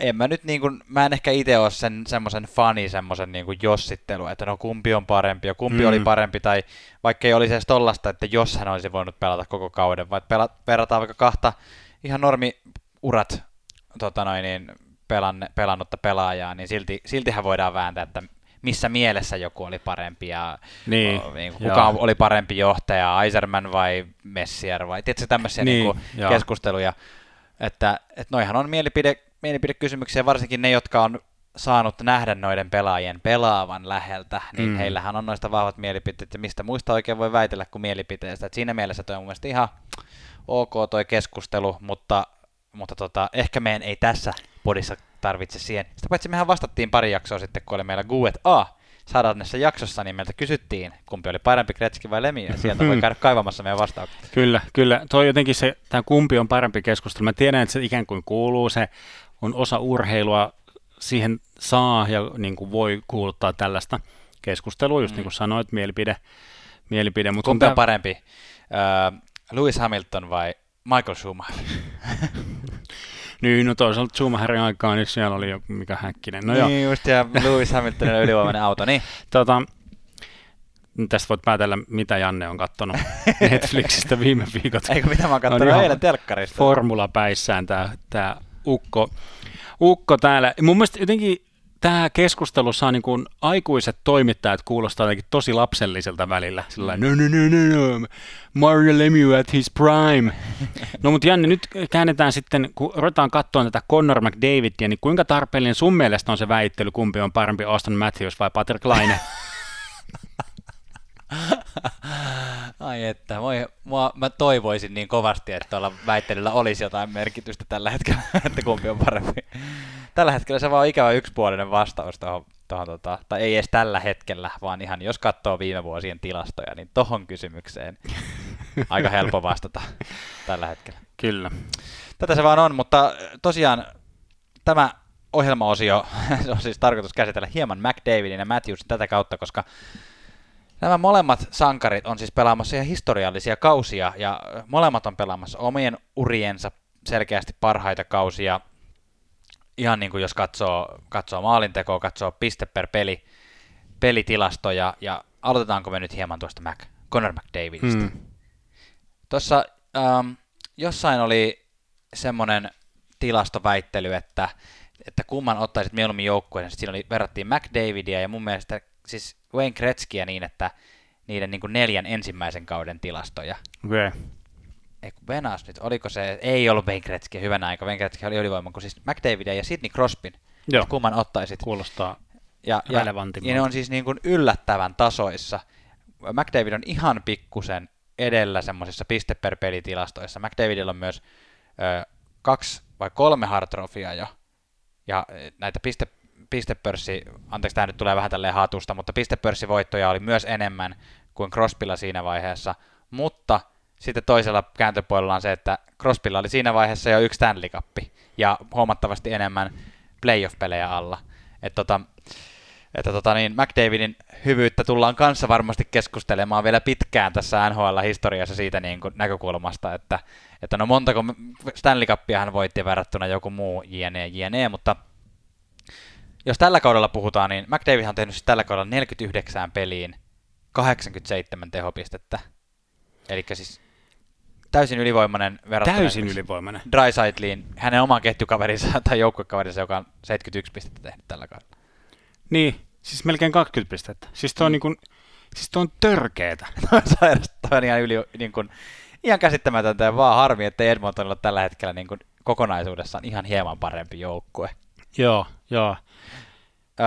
en mä nyt niin kuin, mä en ehkä itse ole sen semmoisen fani, semmoisen niin jossittelu, että no kumpi on parempi ja kumpi Mm. oli parempi, tai vaikka ei olisi edes tollasta, että jos hän olisi voinut pelata koko kauden, vai pela, verrataan vaikka kahta ihan normi urat tota noin, niin, pelanne, pelannutta pelaajaa, niin silti, siltihän voidaan vääntää, että missä mielessä joku oli parempi ja Niin, o, niin, joo. kuka oli parempi johtaja, Eiserman vai Messier vai tiedätkö tämmöisiä Niin, niin, joo. keskusteluja, että, että noihan on mielipide, mielipidekysymyksiä, varsinkin ne, jotka on saanut nähdä noiden pelaajien pelaavan läheltä, niin Mm. heillähän on noista vahvat mielipiteet, ja mistä muista oikein voi väitellä kuin mielipiteestä. Et siinä mielessä toi on mun ihan ok toi keskustelu, mutta, mutta tota, ehkä meidän ei tässä podissa tarvitse siihen. Sitä paitsi mehän vastattiin pari jaksoa sitten, kun oli meillä Guet A, sadannessa jaksossa, niin meiltä kysyttiin, kumpi oli parempi Kretski vai Lemieux, ja sieltä voi käydä kaivamassa meidän vastaukset. Kyllä, kyllä. Toi jotenkin se, tämä kumpi on parempi keskustelu. Mä tiedän, että se ikään kuin kuuluu, se on osa urheilua, siihen saa ja niin kuin voi kuuluttaa tällaista keskustelua, just Mm. niin kuin sanoit, mielipide. mielipide mutta Kumpi on parempi, uh, Lewis Hamilton vai Michael Schumacher? Niin, no toisaalta Schumacherin aikaan, niin siellä oli joku mikä häkkinen. No joo, niin just, ja Lewis Hamiltonilla ylivoimainen auto, niin. tota, tästä voit päätellä, mitä Janne on kattonut Netflixistä viime viikot. Eikö mitä mä oon katsonut ihan eilen telkkarista? formula päissään tämä tää ukko, ukko täällä. Mun mielestä jotenkin tämä keskustelu saa niin kuin aikuiset toimittajat kuulostaa jotenkin tosi lapselliselta välillä. Sillä no, no, no, no, no, Mario Lemieux at his prime. No mutta Janne, nyt käännetään sitten, kun ruvetaan katsoa tätä Conor McDavidia, niin kuinka tarpeellinen sun mielestä on se väittely, kumpi on parempi Austin Matthews vai Patrick Laine? Ai että, moi, mua, mä toivoisin niin kovasti, että tuolla väittelyllä olisi jotain merkitystä tällä hetkellä, että kumpi on parempi. Tällä hetkellä se vaan on ikävä yksipuolinen vastaus tuohon, tohon, tota, tai ei edes tällä hetkellä, vaan ihan jos katsoo viime vuosien tilastoja, niin tohon kysymykseen aika helppo vastata tällä hetkellä. Kyllä. Tätä se vaan on, mutta tosiaan tämä ohjelmaosio se on siis tarkoitus käsitellä hieman McDavidin ja Matthewsin tätä kautta, koska nämä molemmat sankarit on siis pelaamassa ihan historiallisia kausia ja molemmat on pelaamassa omien uriensa selkeästi parhaita kausia. Ihan niin kuin jos katsoo, katsoo maalintekoa, katsoo piste per peli, pelitilastoja ja aloitetaanko me nyt hieman tuosta Mac, Conor McDavidista. Mm. Tuossa ähm, jossain oli semmoinen tilastoväittely, että, että kumman ottaisit mieluummin joukkueen. Siinä oli, verrattiin McDavidia ja mun mielestä siis Wayne Gretzkyä niin, että niiden niin kuin neljän ensimmäisen kauden tilastoja. Okei. Okay. Ei kun Venas nyt, oliko se, ei ollut Wayne Gretzky, hyvänä aika, Wayne Gretzky oli ylivoiman, kun siis McDavidia ja Sidney Crosbyn, Joo, kumman ottaisit. kuulostaa Ja, ja, ja ne on siis niin kuin yllättävän tasoissa. McDavid on ihan pikkusen edellä semmoisissa piste per pelitilastoissa. McDavidilla on myös ö, kaksi vai kolme hardtrofia jo. Ja näitä piste, pistepörssi, anteeksi tämä nyt tulee vähän tälleen hatusta, mutta pistepörssivoittoja oli myös enemmän kuin Crosbylla siinä vaiheessa, mutta sitten toisella kääntöpuolella on se, että Crosbylla oli siinä vaiheessa jo yksi Stanley Cup ja huomattavasti enemmän playoff-pelejä alla. Et tota, että tota niin, McDavidin hyvyyttä tullaan kanssa varmasti keskustelemaan vielä pitkään tässä NHL-historiassa siitä niin kuin näkökulmasta, että, että no montako Stanley Cupia hän voitti verrattuna joku muu jne, jne, mutta jos tällä kaudella puhutaan, niin McDavid on tehnyt siis tällä kaudella 49 peliin 87 tehopistettä. Eli siis täysin ylivoimainen verrattuna Täysin ylivoimainen. Drysaitliin, hänen oman ketjukaverinsa tai joukkuekaverinsa, joka on 71 pistettä tehnyt tällä kaudella. Niin, siis melkein 20 pistettä. Siis tuo on, mm. niin kuin, siis tuo on törkeetä. Sairasta on ihan, yli, niin kuin, ihan käsittämätöntä ja vaan harmi, että Edmontonilla tällä hetkellä niin kuin, kokonaisuudessaan ihan hieman parempi joukkue. Joo, joo. Ö,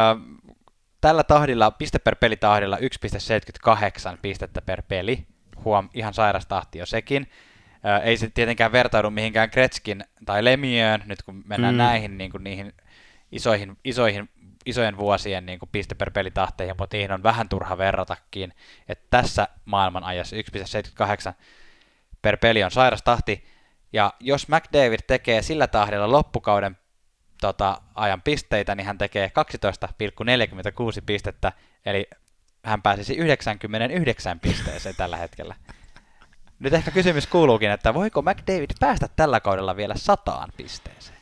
tällä tahdilla, piste per peli tahdilla 1,78 pistettä per peli. Huom, ihan sairas tahti jo sekin. Ö, ei se tietenkään vertaudu mihinkään Kretskin tai Lemiöön, nyt kun mennään mm. näihin niin kuin niihin isoihin, isoihin isojen vuosien niin kuin piste per pelitahteihin, mutta niihin on vähän turha verratakin. Että tässä maailman ajassa 1,78 per peli on sairas tahti, ja jos McDavid tekee sillä tahdilla loppukauden tota, ajan pisteitä, niin hän tekee 12,46 pistettä, eli hän pääsisi 99 pisteeseen tällä hetkellä. Nyt ehkä kysymys kuuluukin, että voiko McDavid päästä tällä kaudella vielä sataan pisteeseen?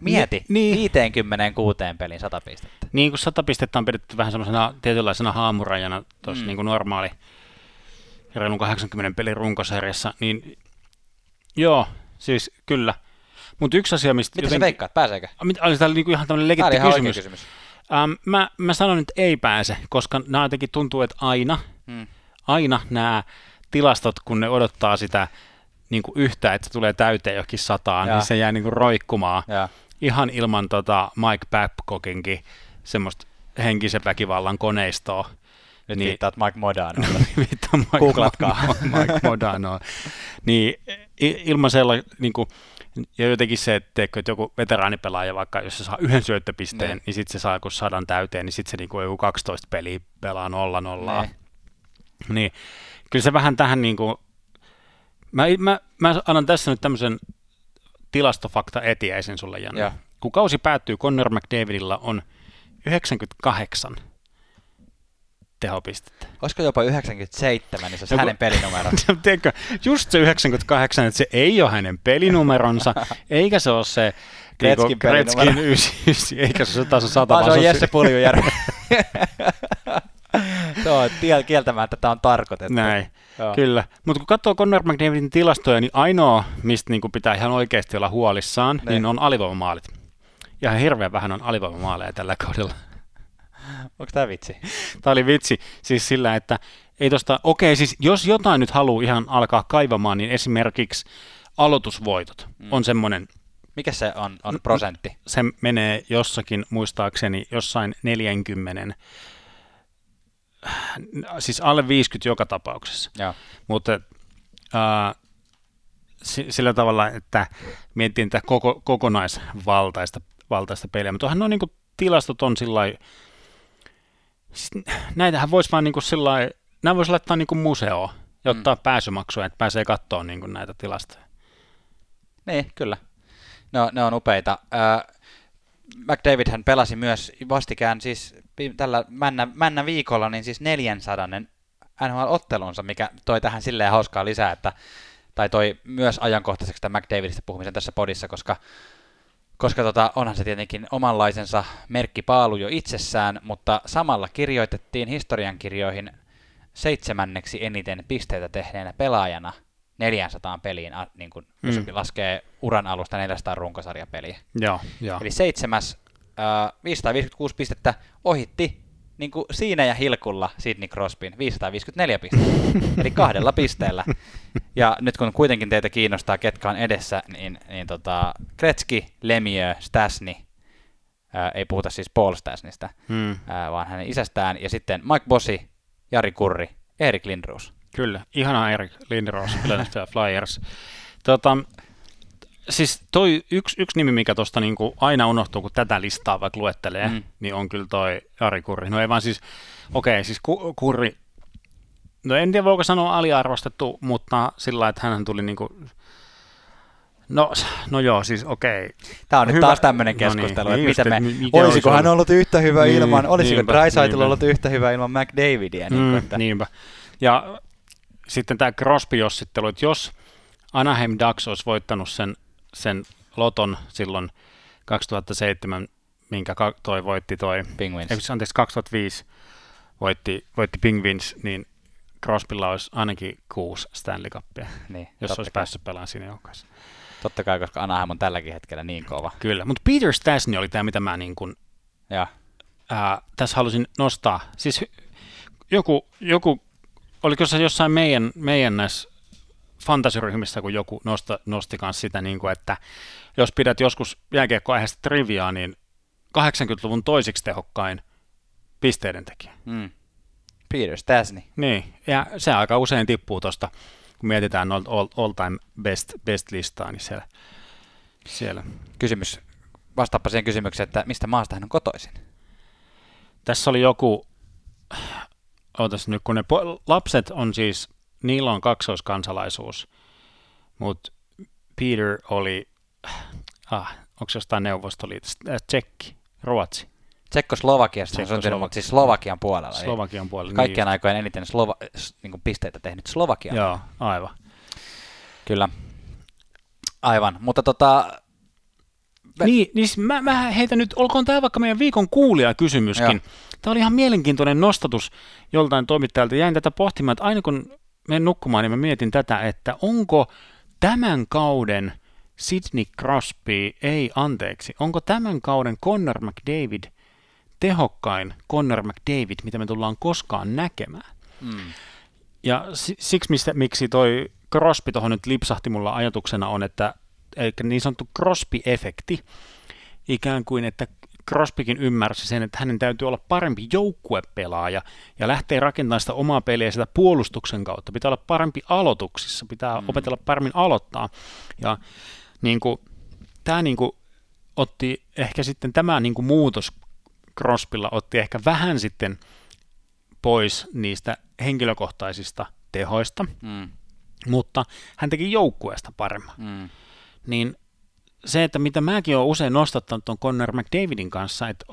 Mieti, niin, 56 pelin 100 pistettä. Niin kuin 100 pistettä on pidetty vähän semmoisena tietynlaisena haamurajana tuossa mm. niin kuin normaali reilun 80 pelin runkosarjassa, niin joo, siis kyllä. Mutta yksi asia, mistä... Mitä joten... sä veikkaat, pääseekö? Oli tämä niinku ihan tämmöinen legitti kysymys. kysymys. Ähm, mä, mä sanon, että ei pääse, koska nämä jotenkin tuntuu, että aina, hmm. aina nämä tilastot, kun ne odottaa sitä niin kuin yhtä, että se tulee täyteen johonkin sataan, niin ja. niin se jää niin kuin roikkumaan. Ja ihan ilman tota Mike Babcockinkin semmoista henkisen väkivallan koneistoa. Nyt niin, viittaat Mike Modano. Viittaa Mike, Googlatkaa. Mike Modano. niin ilman sellainen, niin kuin, ja jotenkin se, että, teekö, että joku veteraanipelaaja vaikka, jos se saa yhden syöttöpisteen, niin, niin sitten se saa joku sadan täyteen, niin sitten se niin kuin joku 12 peliä pelaa nolla nollaa. Niin. niin. Kyllä se vähän tähän niin kuin, mä, mä, mä annan tässä nyt tämmöisen tilastofakta etiäisen sulle, Janne. Ja. Kun kausi päättyy, Connor McDavidilla on 98 tehopistettä. Olisiko jopa 97, niin se olisi no, hänen pelinumero. Tiedätkö, just se 98, että se ei ole hänen pelinumeronsa, eikä se ole se Kretskin, niin Kretskin 99, eikä se taas on 100. Vaan se on Jesse Puljujärvi. se on kieltämättä, tämä on tarkoitettu. Näin. Joo. Kyllä, mutta kun katsoo Conor McDavidin tilastoja, niin ainoa, mistä niin pitää ihan oikeasti olla huolissaan, ne. niin on alivoimamaalit. Ja hirveän vähän on alivoimamaaleja tällä kaudella. Onko tämä vitsi? Tämä oli vitsi, siis sillä, että ei tosta, okei, siis jos jotain nyt haluaa ihan alkaa kaivamaan, niin esimerkiksi aloitusvoitot mm. on semmoinen. Mikä se on, on prosentti? Se menee jossakin, muistaakseni, jossain 40 siis alle 50 joka tapauksessa. Ja. Mutta äh, sillä tavalla, että miettii tätä koko, kokonaisvaltaista valtaista peliä, mutta onhan no niin kuin tilastot on sillä siis näitähän voisi vaan niin kuin sillä nämä voisi laittaa niin kuin museoon ja ottaa mm. pääsymaksua, että pääsee katsoa niin kuin näitä tilastoja. Niin, kyllä. No, ne on upeita. Äh, McDavid hän pelasi myös vastikään siis tällä männä, männä viikolla niin siis 400 NHL-ottelunsa, mikä toi tähän silleen hauskaa lisää, että tai toi myös ajankohtaiseksi tämän McDavidista puhumisen tässä podissa, koska, koska tota, onhan se tietenkin omanlaisensa merkkipaalu jo itsessään, mutta samalla kirjoitettiin historiankirjoihin seitsemänneksi eniten pisteitä tehneenä pelaajana 400 peliin, niin kun, mm. jos laskee uran alusta 400 runkosarjapeliä. Joo, joo. Eli seitsemäs 556 pistettä ohitti niin kuin siinä ja hilkulla Sidney Crosbyn 554 pistettä, eli kahdella pisteellä. Ja nyt kun kuitenkin teitä kiinnostaa, ketkä on edessä, niin, niin tota, Kretski, Lemieux, Stasny, ää, ei puhuta siis Paul Stasnista, hmm. ää, vaan hänen isästään, ja sitten Mike Bossi, Jari Kurri, Erik Lindroos. Kyllä, ihana Erik Lindroos, Philadelphia Flyers. Tota, siis toi yksi, yksi nimi, mikä tuosta niinku aina unohtuu, kun tätä listaa vaikka luettelee, mm. niin on kyllä toi Ari Kurri. No ei vaan siis, okei, okay, siis Kurri no en tiedä voiko sanoa aliarvostettu, mutta sillä lailla, että hän tuli niin kuin, No, no joo, siis okei. Tämä on nyt Hyvä. taas tämmöinen No niin, keskustelu, niin että miten me, mikä olisiko olisi hän ollut- yhtä hyvä Niin, ilman, olisiko niinpä. ollut yhtä hyvä ilman McDavidia. Niin Mm, että, niinpä. Ja sitten tämä Crosby-jossittelu, että jos Anaheim Ducks olisi voittanut sen, sen loton silloin 2007, minkä toi voitti toi, Penguins. ei, anteeksi 2005 voitti, voitti Penguins, niin Crosbylla olisi ainakin kuusi Stanley Cupia, Niin, jos olisi kai. päässyt pelaamaan siinä joukkueessa. Totta kai, koska Anaheim on tälläkin hetkellä niin kova. Kyllä, mutta Peter Stasny oli tämä, mitä mä niin kuin, Ja, ää, tässä halusin nostaa. Siis joku, joku oliko se jossain meidän, meidän näissä fantasiryhmissä, kun joku nosta, nosti kanssa sitä, niin kuin, että jos pidät joskus jääkiekkoaiheesta triviaa, niin 80-luvun toisiksi tehokkain pisteiden tekijä. mm. Peter Stasny. Niin, ja se aika usein tippuu tuosta, kun mietitään all, all, all time best, best listaa, niin siellä, siellä. Kysymys, vastaappa siihen kysymykseen, että mistä maasta hän on kotoisin? Tässä oli joku, ootas nyt, kun ne po- lapset on siis, niillä on kaksoiskansalaisuus, mutta Peter oli, ah, onko se jostain Neuvostoliitosta, äh, Tsekki, Ruotsi, Tsekkoslovakiasta hän on syntynyt, siis Slovakian puolella. Slovakian puolella. Kaikkien aikojen eniten Slova- niin kuin pisteitä tehnyt Slovakia. Niin, joo, aivan. Kyllä. Aivan, mutta tota, Me- Niin, niin siis mä, mä heitän nyt, olkoon tämä vaikka meidän viikon kuulijakysymyskin. Joo. Tämä oli ihan mielenkiintoinen nostatus joltain toimittajalta. Jäin tätä pohtimaan, että aina kun menen nukkumaan, niin mä mietin tätä, että onko tämän kauden Sidney Crosby, ei anteeksi, onko tämän kauden Connor McDavid tehokkain Connor McDavid, mitä me tullaan koskaan näkemään? mm, Ja si- siksi, mistä, miksi toi Crosby tuohon nyt lipsahti mulla ajatuksena on, että eli niin sanottu Crosby-efekti, ikään kuin, että Crosbykin ymmärsi sen, että hänen täytyy olla parempi joukkuepelaaja ja lähtee rakentamaan sitä omaa peliä sitä puolustuksen kautta. Pitää olla parempi aloituksissa, pitää mm. opetella paremmin aloittaa. Ja niin kuin, tämä niin kuin, otti ehkä sitten tämä niin kuin muutos Crosbylla otti ehkä vähän sitten pois niistä henkilökohtaisista tehoista, mm, mutta hän teki joukkueesta paremman. mm, Niin se, että mitä mäkin olen usein nostattanut tuon Connor McDavidin kanssa, että,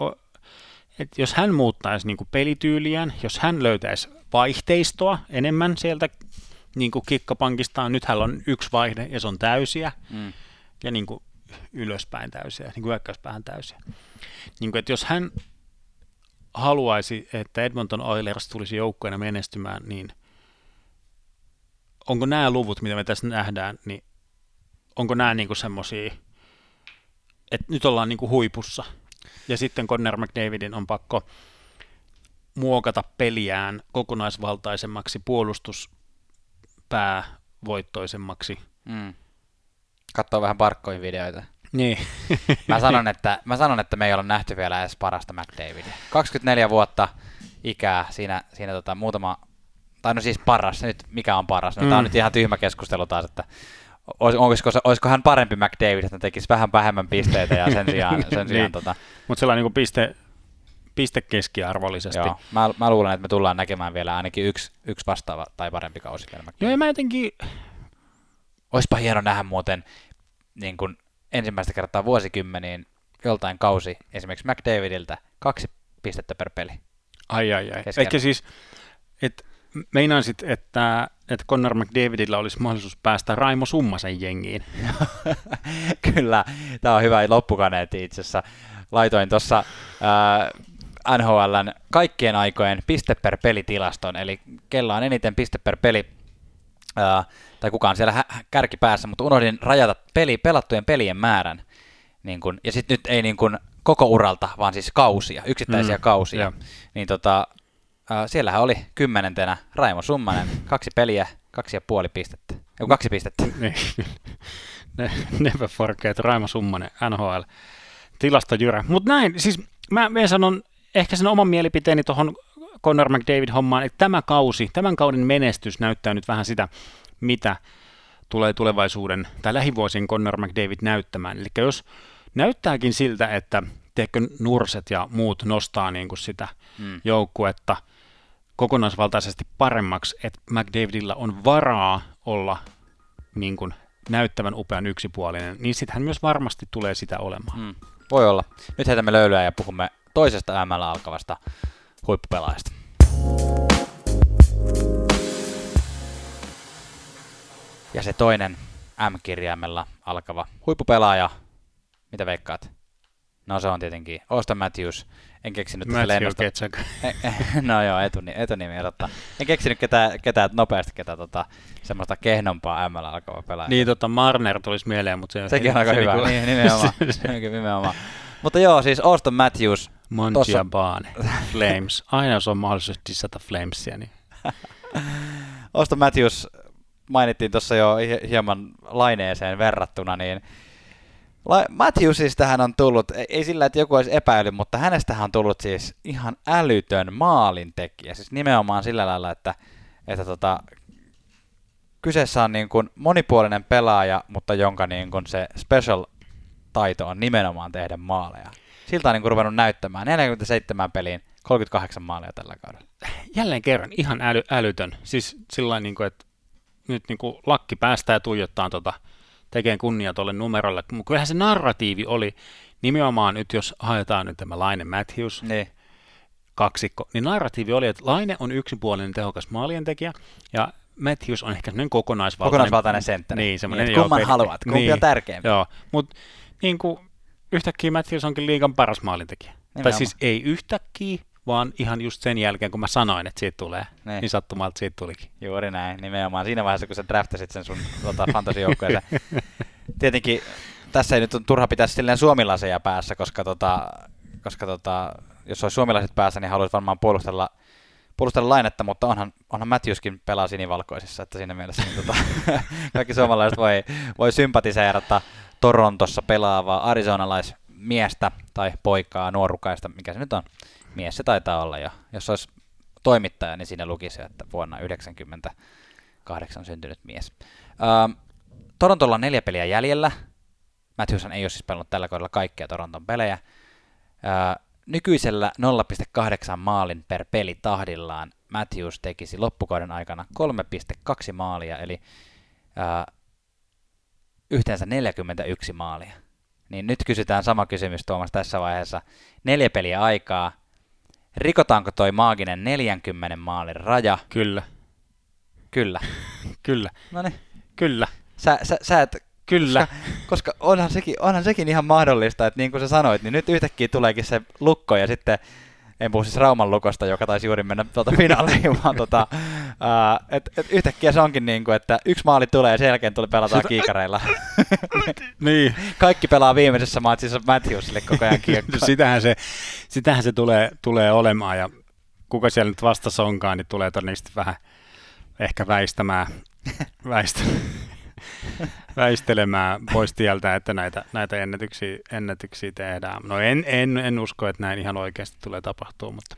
että jos hän muuttaisi niin pelityyliään, jos hän löytäisi vaihteistoa enemmän sieltä niin kuin kikkapankistaan, nyt hänellä on yksi vaihde ja se on täysiä, mm, ja niin kuin ylöspäin täysiä, niin kuin hyökkäyspäähän täysiä. Niin kuin, että jos hän haluaisi, että Edmonton Oilers tulisi joukkueena menestymään, niin onko nämä luvut, mitä me tässä nähdään, niin onko nämä niin semmoisia, että nyt ollaan niin kuin huipussa, ja sitten Connor McDavidin on pakko muokata peliään kokonaisvaltaisemmaksi, puolustuspäävoittoisemmaksi. mm. Katsoo vähän Barkkoin videoita. Niin. Mä sanon, että, mä sanon, että me ei olla nähty vielä edes parasta McDavidia. 24 vuotta ikää, siinä, siinä tota muutama, tai no siis paras, nyt mikä on paras? No mm. tää on nyt ihan tyhmä keskustelu taas, että olisiko, olisiko hän parempi McDavid, että tekisi vähän vähemmän pisteitä ja sen sijaan, sen sijaan Niin. tota, Mutta sellainen niin piste, piste keskiarvollisesti. joo, mä, mä, luulen, että me tullaan näkemään vielä ainakin yksi, yksi vastaava tai parempi kausi. Joo, ja mä jotenkin, Olisipa hieno nähdä muuten niin kuin ensimmäistä kertaa vuosikymmeniin joltain kausi, esimerkiksi McDavidiltä, kaksi pistettä per peli. ai ai ai. Keskellä. Eikä siis, että meinaisit, että, että Connor McDavidilla olisi mahdollisuus päästä Raimo Summasen jengiin. Kyllä, tämä on hyvä loppukaneetti itse asiassa. Laitoin tuossa äh, NHLn kaikkien aikojen piste per pelitilaston, eli kella on eniten piste per peli, äh, tai kukaan siellä hä- kärkipäässä, mutta unohdin rajata peli, pelattujen pelien määrän. Niin kun, ja sitten nyt ei niin kun koko uralta, vaan siis kausia, yksittäisiä Mm, kausia. joo. Niin tota, äh, siellähän oli kymmenentenä Raimo Summanen, kaksi peliä, kaksi ja puoli pistettä. Ei, kaksi pistettä. Niin, ne, never forget, Raimo Summanen, NHL, tilastojyrä. Mutta näin, siis mä, mä sanon ehkä sen oman mielipiteeni tuohon Connor McDavid-hommaan, että tämä kausi, tämän kauden menestys näyttää nyt vähän sitä, mitä tulee tulevaisuuden tai lähivuosien Connor McDavid näyttämään. Eli jos näyttääkin siltä, että teekö Nurset ja muut nostaa niin kuin sitä Mm. joukkuetta kokonaisvaltaisesti paremmaksi, että McDavidilla on varaa olla niin kuin näyttävän upean yksipuolinen, niin sitten hän myös varmasti tulee sitä olemaan. Mm, voi olla. Nyt heitämme löylyä ja puhumme toisesta ML alkavasta huippupelaajasta. Ja se toinen M-kirjaimella alkava huippupelaaja, mitä veikkaat? No se on tietenkin Austin Matthews. En keksinyt Matthew lennosta. Ketchuk. no joo, etuni, etunimi odottaa. En keksinyt ketään, ketään nopeasti ketään tota, semmoista kehnompaa ML alkavaa pelaajaa. Niin, tota Marner tulisi mieleen, mutta se Sekin on aika se hyvä, niinku... niin, nimenomaan. nimenomaan. Mutta joo, siis Austin Matthews. Montia Bane, Flames. Aina jos on mahdollisuus dissata Flamesia, niin... Austin Matthews mainittiin tuossa jo hieman laineeseen verrattuna, niin Matthewsista hän on tullut, ei sillä, että joku olisi epäily, mutta hänestä on tullut siis ihan älytön maalintekijä. Siis nimenomaan sillä lailla, että, että tota, kyseessä on niin kuin monipuolinen pelaaja, mutta jonka niin kuin se special taito on nimenomaan tehdä maaleja. Siltä on niin kuin ruvennut näyttämään 47 peliin, 38 maalia tällä kaudella. Jälleen kerran ihan äly, älytön. Siis sillä niin kuin, että nyt niin kuin lakki päästää ja tuijottaa tota, tekee kunnia tuolle numerolle. Mutta kyllähän se narratiivi oli nimenomaan nyt, jos haetaan nyt tämä Laine Matthews, ne. kaksikko, niin narratiivi oli, että Laine on yksipuolinen tehokas maalientekijä, ja Matthews on ehkä semmoinen kokonaisvaltainen. Kokonaisvaltainen sentteri. Niin, semmoinen. Niin, kumman haluat, kumpi niin, on tärkeämpi. Joo, mutta niin kuin, yhtäkkiä Matthews onkin liigan paras maalintekijä. Nimenomaan. Tai siis ei yhtäkkiä, vaan ihan just sen jälkeen, kun mä sanoin, että siitä tulee, niin, niin sattumalta siitä tulikin. Juuri näin, nimenomaan siinä vaiheessa, kun sä draftasit sen sun tota, fantasijoukkueeseen. Tietenkin tässä ei nyt on turha pitää silleen suomilaseja päässä, koska, tota, koska tota, jos olisi suomilaiset päässä, niin haluaisi varmaan puolustella, puolustella lainetta, mutta onhan, onhan Matthewskin pelaa sinivalkoisissa, että siinä mielessä niin, tota, kaikki suomalaiset voi, voi sympatiseerata Torontossa pelaavaa arizonalaismiestä tai poikaa, nuorukaista, mikä se nyt on mies se taitaa olla jo. Jos olisi toimittaja, niin siinä lukisi, että vuonna 1998 syntynyt mies. Ähm, Torontolla on neljä peliä jäljellä. Matthewson ei ole siis pelannut tällä kaudella kaikkia Toronton pelejä. Äh, nykyisellä 0,8 maalin per peli tahdillaan Matthews tekisi loppukauden aikana 3,2 maalia, eli äh, yhteensä 41 maalia. Niin nyt kysytään sama kysymys Tuomas tässä vaiheessa. Neljä peliä aikaa, Rikotaanko toi maaginen 40 maalin raja? Kyllä. Kyllä. Kyllä. No niin. Kyllä. Sä, sä, sä et, Kyllä. Koska, koska onhan, sekin, onhan sekin ihan mahdollista, että niin kuin sä sanoit, niin nyt yhtäkkiä tuleekin se lukko ja sitten en puhu siis Rauman lukosta, joka taisi juuri mennä tuota finaaliin, vaan tota, uh, et, et yhtäkkiä se onkin niin kuin, että yksi maali tulee ja sen jälkeen tuli pelataan kiikareilla. niin. Kaikki pelaa viimeisessä matsissa Matthewsille koko ajan kiekkoa. sitähän se, sitähän se tulee, tulee olemaan ja kuka siellä nyt vastassa onkaan, niin tulee todennäköisesti vähän ehkä väistämään, väistämään väistelemään pois tieltä, että näitä, näitä ennätyksiä, ennätyksiä tehdään. No en, en, en usko, että näin ihan oikeasti tulee tapahtua, mutta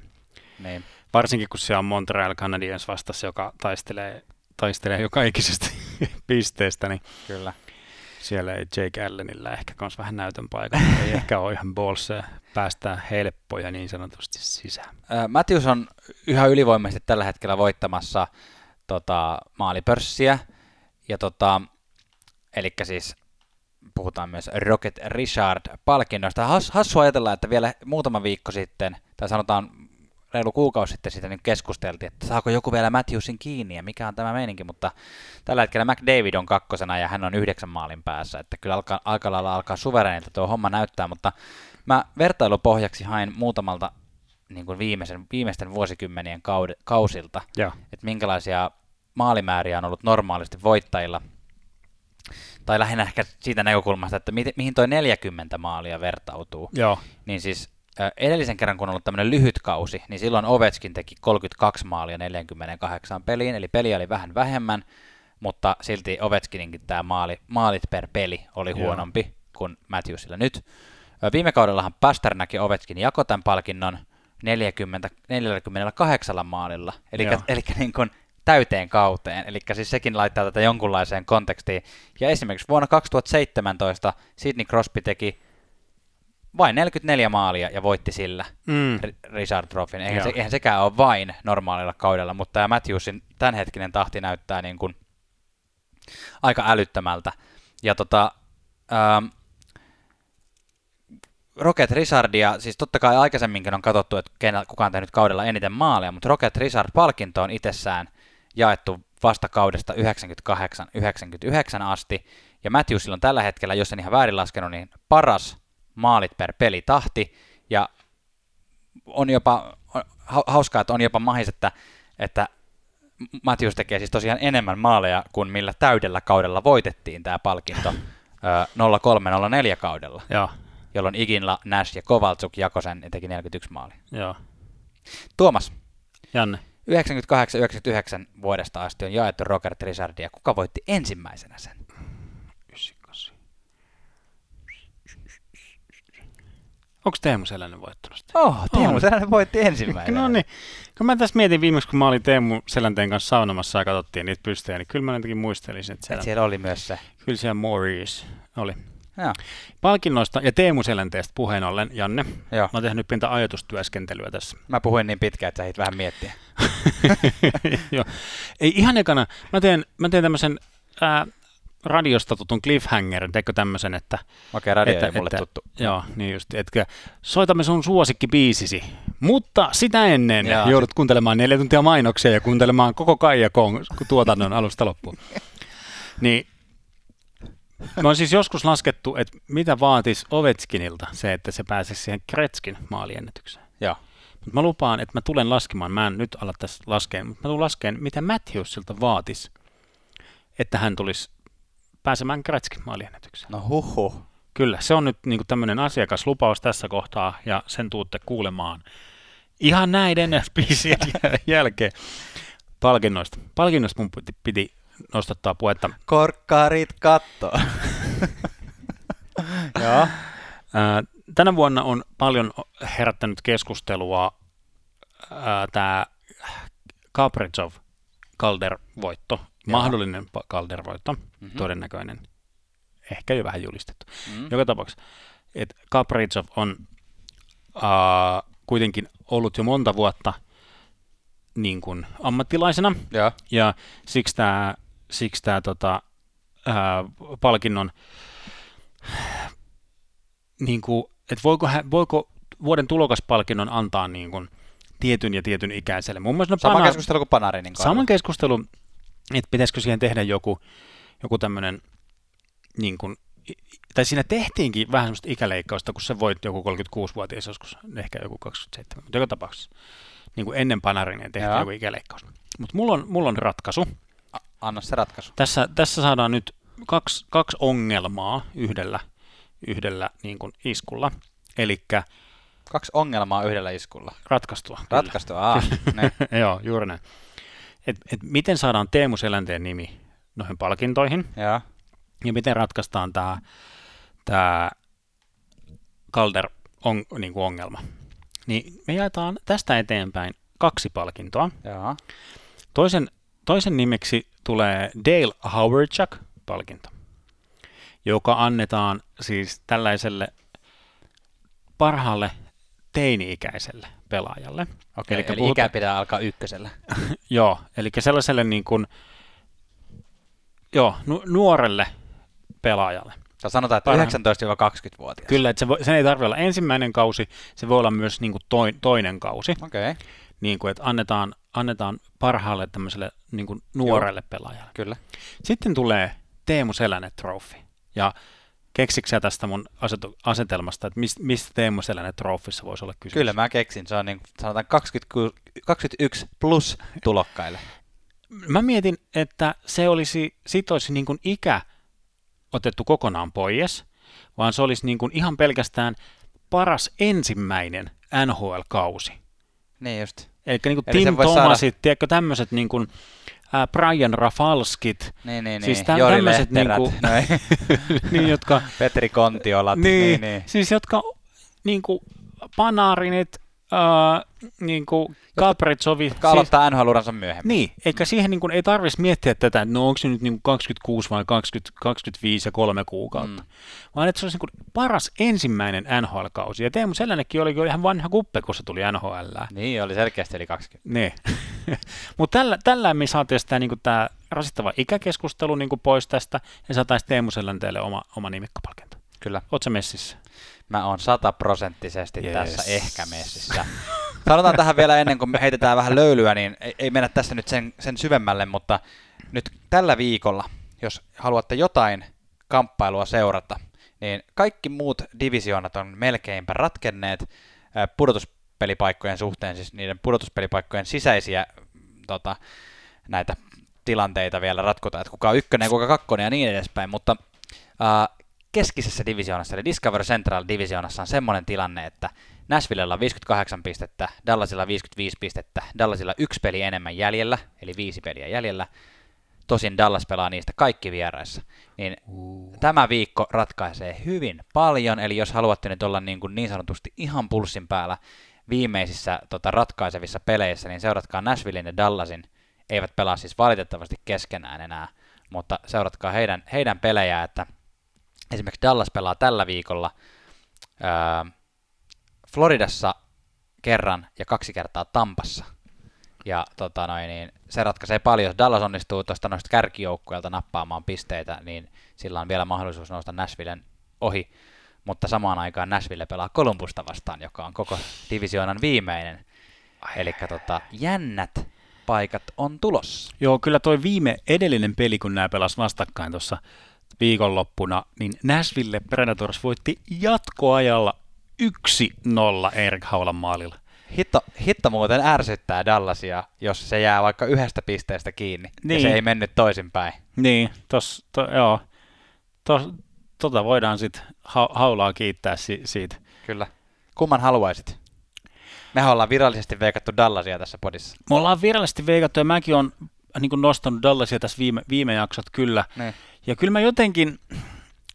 niin. varsinkin kun se on Montreal Canadiens vastassa, joka taistelee, taistelee joka ikisestä pisteestä, niin Kyllä. siellä ei Jake Allenillä ehkä kans vähän näytön paikka. ei ehkä ole ihan balls päästää helppoja niin sanotusti sisään. Matthews on yhä ylivoimaisesti tällä hetkellä voittamassa tota, maalipörssiä, ja tota, Eli siis puhutaan myös Rocket Richard-palkinnosta. Has, hassu ajatella, että vielä muutama viikko sitten, tai sanotaan reilu kuukausi sitten siitä niin keskusteltiin, että saako joku vielä Matthewsin kiinni ja mikä on tämä meininki, mutta tällä hetkellä McDavid on kakkosena ja hän on yhdeksän maalin päässä, että kyllä alkaa, aika lailla alkaa suverenilta tuo homma näyttää, mutta mä vertailupohjaksi hain muutamalta niin kuin viimeisen, viimeisten vuosikymmenien kausilta, että minkälaisia maalimääriä on ollut normaalisti voittajilla – tai lähinnä ehkä siitä näkökulmasta, että mi- mihin toi 40 maalia vertautuu. Joo. Niin siis edellisen kerran, kun on ollut tämmöinen lyhyt kausi, niin silloin Ovechkin teki 32 maalia 48 peliin, eli peli oli vähän vähemmän, mutta silti Ovechkininkin tämä maali, maalit per peli oli Joo. huonompi kuin Matthewsilla nyt. Viime kaudellahan Pasternak ja Ovechkin jako tämän palkinnon 40, 48 maalilla, eli, eli niin kuin täyteen kauteen, eli siis sekin laittaa tätä jonkunlaiseen kontekstiin. Ja esimerkiksi vuonna 2017 Sidney Crosby teki vain 44 maalia ja voitti sillä Mm. Ri- Richard Trophyn. Eihän, se, eihän sekään ole vain normaalilla kaudella, mutta tämä Matthewsin tämänhetkinen tahti näyttää niin kuin aika älyttömältä. Ja tota, ähm, Rocket Richardia, siis totta kai aikaisemminkin on katsottu, että kenellä, kuka on tehnyt kaudella eniten maaleja, mutta Rocket Richard-palkinto on itsessään jaettu vasta kaudesta 98-99 asti, ja Matthewsilla on tällä hetkellä, jos en ihan väärin laskenut, niin paras maalit per pelitahti, ja on jopa, on hau- hauskaa, että on jopa mahis, että, että Matthews tekee siis tosiaan enemmän maaleja kuin millä täydellä kaudella voitettiin tämä palkinto ö, 03-04 kaudella, Joo, jolloin Iginla, Nash ja Kovaltsuk jakoi sen ja teki 41 maalia. joo. Tuomas, Janne. 98-99 vuodesta asti on jaettu Robert Richardia. Kuka voitti ensimmäisenä sen? 98. Onko Teemu Selänen voittanut sitä? Oh, Teemu On. Selänne voitti ensimmäisenä. No niin. Kun mä tässä mietin viimeksi, kun mä olin Teemu Selänteen kanssa saunomassa ja katsottiin niitä pystejä, niin kyllä mä jotenkin muistelisin, että Et siellä, siellä oli myös se. kyllä siellä Maurice oli. Joo. Palkinnoista ja Teemu Selänteestä puheen ollen, Janne, Joo. mä oon tehnyt pientä ajatustyöskentelyä tässä. Mä puhuin niin pitkään, että sä vähän miettiä. Joo. Ei ihan ekana, mä teen, mä teen tämmöisen ää, radiosta tutun cliffhangerin, teikö tämmöisen, että Okei, radio Että- ei mulle että- tuttu. Joo, niin just. Etkä soitamme sun suosikkibiisisi, mutta sitä ennen Jaa. joudut kuuntelemaan neljä tuntia mainoksia ja kuuntelemaan koko Kaija Kong tuotannon alusta loppuun. Niin, mä oon siis joskus laskettu, että mitä vaatisi Ovechkinilta se, että se pääsisi siihen Kretskin maaliennätykseen. Joo. Mutta mä lupaan, että mä tulen laskemaan, mä en nyt ala tässä laskea, mutta mä tulen laskemaan, mitä Matthewsilta vaatisi, että hän tulisi pääsemään Kretskin maaliennätykseen. No huhu. Kyllä, se on nyt niin tämmöinen asiakaslupaus tässä kohtaa ja sen tuutte kuulemaan ihan näiden biisien jäl- jälkeen palkinnoista. Palkinnoista mun piti, piti nostattaa puhetta. Korkkarit katto. Joo. Tänä vuonna on paljon herättänyt keskustelua tämä Kaprizov Calder-voitto, mahdollinen Calder-voitto, Mhm. todennäköinen, ehkä jo vähän julistettu. Mm. Joka tapauksessa, että Kaprizov on uh, kuitenkin ollut jo monta vuotta niin kuin ammattilaisena, Joo. ja siksi tämä siksi tää, tota, ää, palkinnon, niin kuin, että voiko, hän, voiko vuoden tulokaspalkinnon antaa niin kuin, tietyn ja tietyn ikäiselle. Mun mielestä no, Sama pana- keskustelu kuin Panarinin kohdalla. Saman keskustelu, että pitäisikö siihen tehdä joku, joku tämmöinen, niin kuin, tai siinä tehtiinkin vähän semmoista ikäleikkausta, kun se voit joku 36-vuotias joskus, ehkä joku 27, mutta joka tapauksessa niin kuin ennen Panarinen tehtiin Joo. joku ikäleikkaus. Mutta mulla on, mulla on ratkaisu. Anna se ratkaisu. Tässä, tässä saadaan nyt kaksi, kaksi ongelmaa yhdellä, yhdellä niin kuin iskulla, eli Kaksi ongelmaa yhdellä iskulla. ratkaistua. kyllä. Ratkaistu, aa. ne. Joo, juuri näin. Et, et miten saadaan Teemu Selänteen nimi noihin palkintoihin, Joo. ja miten ratkaistaan tämä tää Calder on, niin kuin ongelma. Niin me jaetaan tästä eteenpäin kaksi palkintoa. Joo. Toisen, toisen nimeksi tulee Dale Howardchuk-palkinto, joka annetaan siis tällaiselle parhaalle teini-ikäiselle pelaajalle. Okei, Elikkä eli puhutaan- ikä pitää alkaa ykkösellä. Joo, eli sellaiselle niin kuin, joo, nu- nuorelle pelaajalle. Tai sanotaan, että Parhaan- 19-20-vuotias. Kyllä, että se voi, sen ei tarvitse olla ensimmäinen kausi, se voi olla myös niin kuin toi, toinen kausi, Okei, okay. niin kuin, että annetaan, annetaan parhaalle tämmöiselle niin kuin nuorelle Joo. pelaajalle. kyllä. Sitten tulee Teemu Selänne Trophy. Ja keksikö sä tästä mun asetu, asetelmasta, että mistä, mistä Teemu Selänne Trophyssa voisi olla kysymys? Kyllä mä keksin, se on niin, sanotaan 20, 21 plus tulokkaille. Mä mietin, että se olisi, siitä olisi niin kuin ikä otettu kokonaan pois, vaan se olisi niin kuin ihan pelkästään paras ensimmäinen NHL-kausi. Niin just. Eli niin kuin Eli Tim Thomasit, saada... tiedätkö, tämmöiset niin kuin, Brian Rafalskit, Niin, niin, Siis niin. Jori tämmöiset Lehterät, niinku- no ei. niin, jotka, Petri Kontiolat. niin, niin, niin. siis jotka niin kuin Panarinit, uh, niin kuin Kapritsovi... Jotka aloittaa siis, NHL-uransa myöhemmin. Niin, eikä siihen niin kuin, ei tarvitsisi miettiä tätä, että no onko se nyt niin kuin 26 vai 20, 25 ja kolme kuukautta, mm. vaan että se olisi niin kuin paras ensimmäinen NHL-kausi. Ja Teemu Selännekin oli ihan vanha kuppe, kun se tuli NHL. Niin, oli selkeästi eli 20. Niin. Mutta tällä, tällä me saatiin sitä niin kuin, tämä rasittava ikäkeskustelu niin kuin pois tästä, ja saataisiin Teemu Selänteelle oma, oma nimikkopalkinto. Kyllä. Oletko messissä? Mä oon sataprosenttisesti yes. tässä ehkä messissä. Sanotaan tähän vielä ennen kuin me heitetään vähän löylyä, niin ei, ei mennä tässä nyt sen, sen syvemmälle, mutta nyt tällä viikolla, jos haluatte jotain kamppailua seurata, niin kaikki muut divisioonat on melkeinpä ratkenneet pudotuspelipaikkojen suhteen, siis niiden pudotuspelipaikkojen sisäisiä tota, näitä tilanteita vielä ratkotaan, että kuka on ykkönen, kuka kakkonen ja niin edespäin, mutta äh, keskisessä divisioonassa, eli Discover Central divisioonassa on semmoinen tilanne, että Nashvillella on 58 pistettä, Dallasilla 55 pistettä, Dallasilla yksi peli enemmän jäljellä, eli viisi peliä jäljellä. Tosin Dallas pelaa niistä kaikki vieraissa. Niin uh. tämä viikko ratkaisee hyvin paljon, eli jos haluatte nyt olla niin, kuin niin sanotusti ihan pulssin päällä viimeisissä tota, ratkaisevissa peleissä, niin seuratkaa Nashvillein ja Dallasin. Eivät pelaa siis valitettavasti keskenään enää, mutta seuratkaa heidän, heidän pelejä, että esimerkiksi Dallas pelaa tällä viikolla ää, Floridassa kerran ja kaksi kertaa Tampassa. Ja tota noin, niin se ratkaisee paljon. Jos Dallas onnistuu tuosta noista kärkijoukkueelta nappaamaan pisteitä, niin sillä on vielä mahdollisuus nousta Nashvillen ohi. Mutta samaan aikaan Nashville pelaa Kolumbusta vastaan, joka on koko divisioonan viimeinen. Eli tota, jännät paikat on tulossa. Joo, kyllä toi viime edellinen peli, kun nämä pelas vastakkain tuossa viikonloppuna, niin Nashville Predators voitti jatkoajalla 1-0 Erik Haulan maalilla. Hitto, hitto muuten ärsyttää Dallasia, jos se jää vaikka yhdestä pisteestä kiinni niin. ja se ei mennyt toisinpäin. Niin, tos, to, joo. Tos, tota voidaan sitten ha, haulaa kiittää si, siitä. Kyllä. Kumman haluaisit? Me ollaan virallisesti veikattu Dallasia tässä podissa. Me ollaan virallisesti veikattu ja mäkin olen niin nostanut Dallasia tässä viime, viime jaksot kyllä. Ne. Ja kyllä mä jotenkin,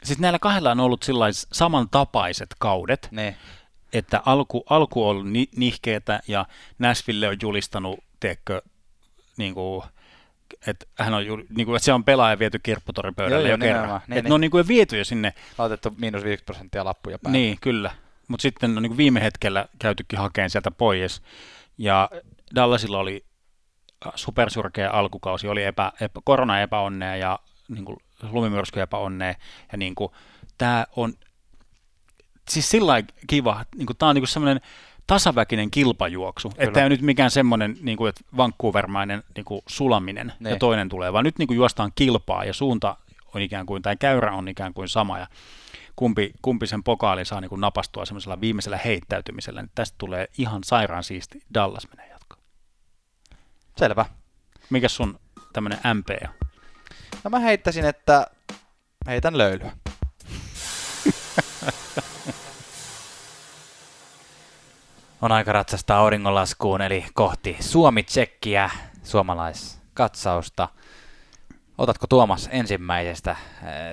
siis näillä kahdella on ollut samantapaiset kaudet, ne. että alku, alku on ollut ni, nihkeetä ja Nashville on julistanut, teekö, niin kuin, että hän on, niin kuin, että se on pelaaja viety kirpputoripöydälle jo kerran. Niin, että niin. ne on niin kuin viety jo sinne. Laitettu miinus 5 prosenttia lappuja päälle. Niin, kyllä. Mutta sitten on niin kuin viime hetkellä käytykin hakeen sieltä pois. Ja Dallasilla oli supersurkea alkukausi, oli epä, epä, korona-epäonnea ja niin kuin lumimyrsky epäonnea. Ja niin kuin, tämä on siis sillä kiva, niin kuin, tämä on niin semmoinen tasaväkinen kilpajuoksu, Kyllä. että ei nyt mikään semmoinen niin kuin, että Vancouvermainen niin kuin sulaminen ne. ja niin. toinen tulee, vaan nyt niin kuin juostaan kilpaa ja suunta on ikään kuin, tai käyrä on ikään kuin sama ja kumpi, kumpi sen pokaalin saa niin kuin napastua semmoisella viimeisellä heittäytymisellä, niin tästä tulee ihan sairaan siisti. Dallas menee. Selvä. Mikä sun tämmöinen MP on? No mä heittäisin, että heitän löylyä. on aika ratsastaa auringonlaskuun, eli kohti Suomi-tsekkiä, suomalaiskatsausta. Otatko Tuomas ensimmäisestä eh,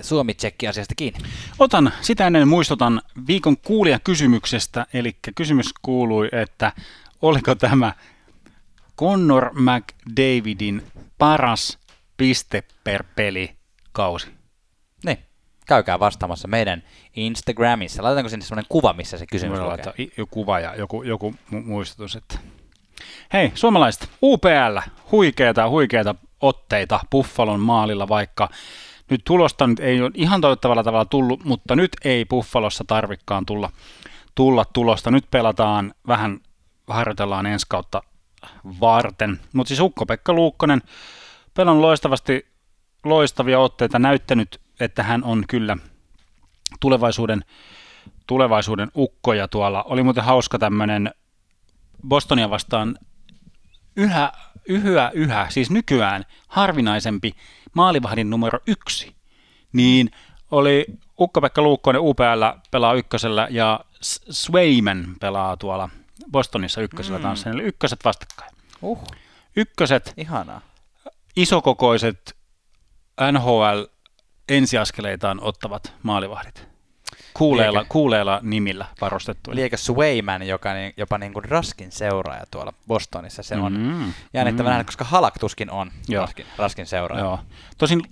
Suomi-tsekki-asiasta kiinni? Otan. Sitä ennen muistutan viikon kuulija kysymyksestä, eli kysymys kuului, että oliko tämä Connor McDavidin paras piste per peli kausi. Niin, käykää vastaamassa meidän Instagramissa. Laitetaanko sinne sellainen kuva, missä se kysymys lukee? Joku kuva ja joku, joku muistutus, että hei, suomalaiset, UPL, huikeita, huikeita otteita Buffalon maalilla, vaikka nyt tulosta nyt ei ole ihan toivottavalla tavalla tullut, mutta nyt ei Buffalossa tarvikkaan tulla, tulla tulosta. Nyt pelataan vähän, harjoitellaan ensi kautta varten. Mutta siis Ukko-Pekka Luukkonen pelannut loistavasti loistavia otteita, näyttänyt, että hän on kyllä tulevaisuuden, tulevaisuuden ukkoja tuolla. Oli muuten hauska tämmöinen Bostonia vastaan yhä, yhä, yhä, siis nykyään harvinaisempi maalivahdin numero yksi. Niin oli Ukko-Pekka Luukkonen UPL pelaa ykkösellä ja Swayman pelaa tuolla Bostonissa ykkösellä mm. tanssia, eli ykköset vastakkain. Uh. Ykköset. Ihanaa isokokoiset NHL ensiaskeleitaan ottavat maalivahdit. kuuleilla, Liekö- kuuleilla nimillä varustettu. Liekö Swayman, joka niin, jopa niin kuin Raskin seuraaja tuolla Bostonissa, se on Mm, jännittävä mm. nähdä, koska Halak tuskin on Joo. Raskin, Raskin seuraaja. Joo. Tosin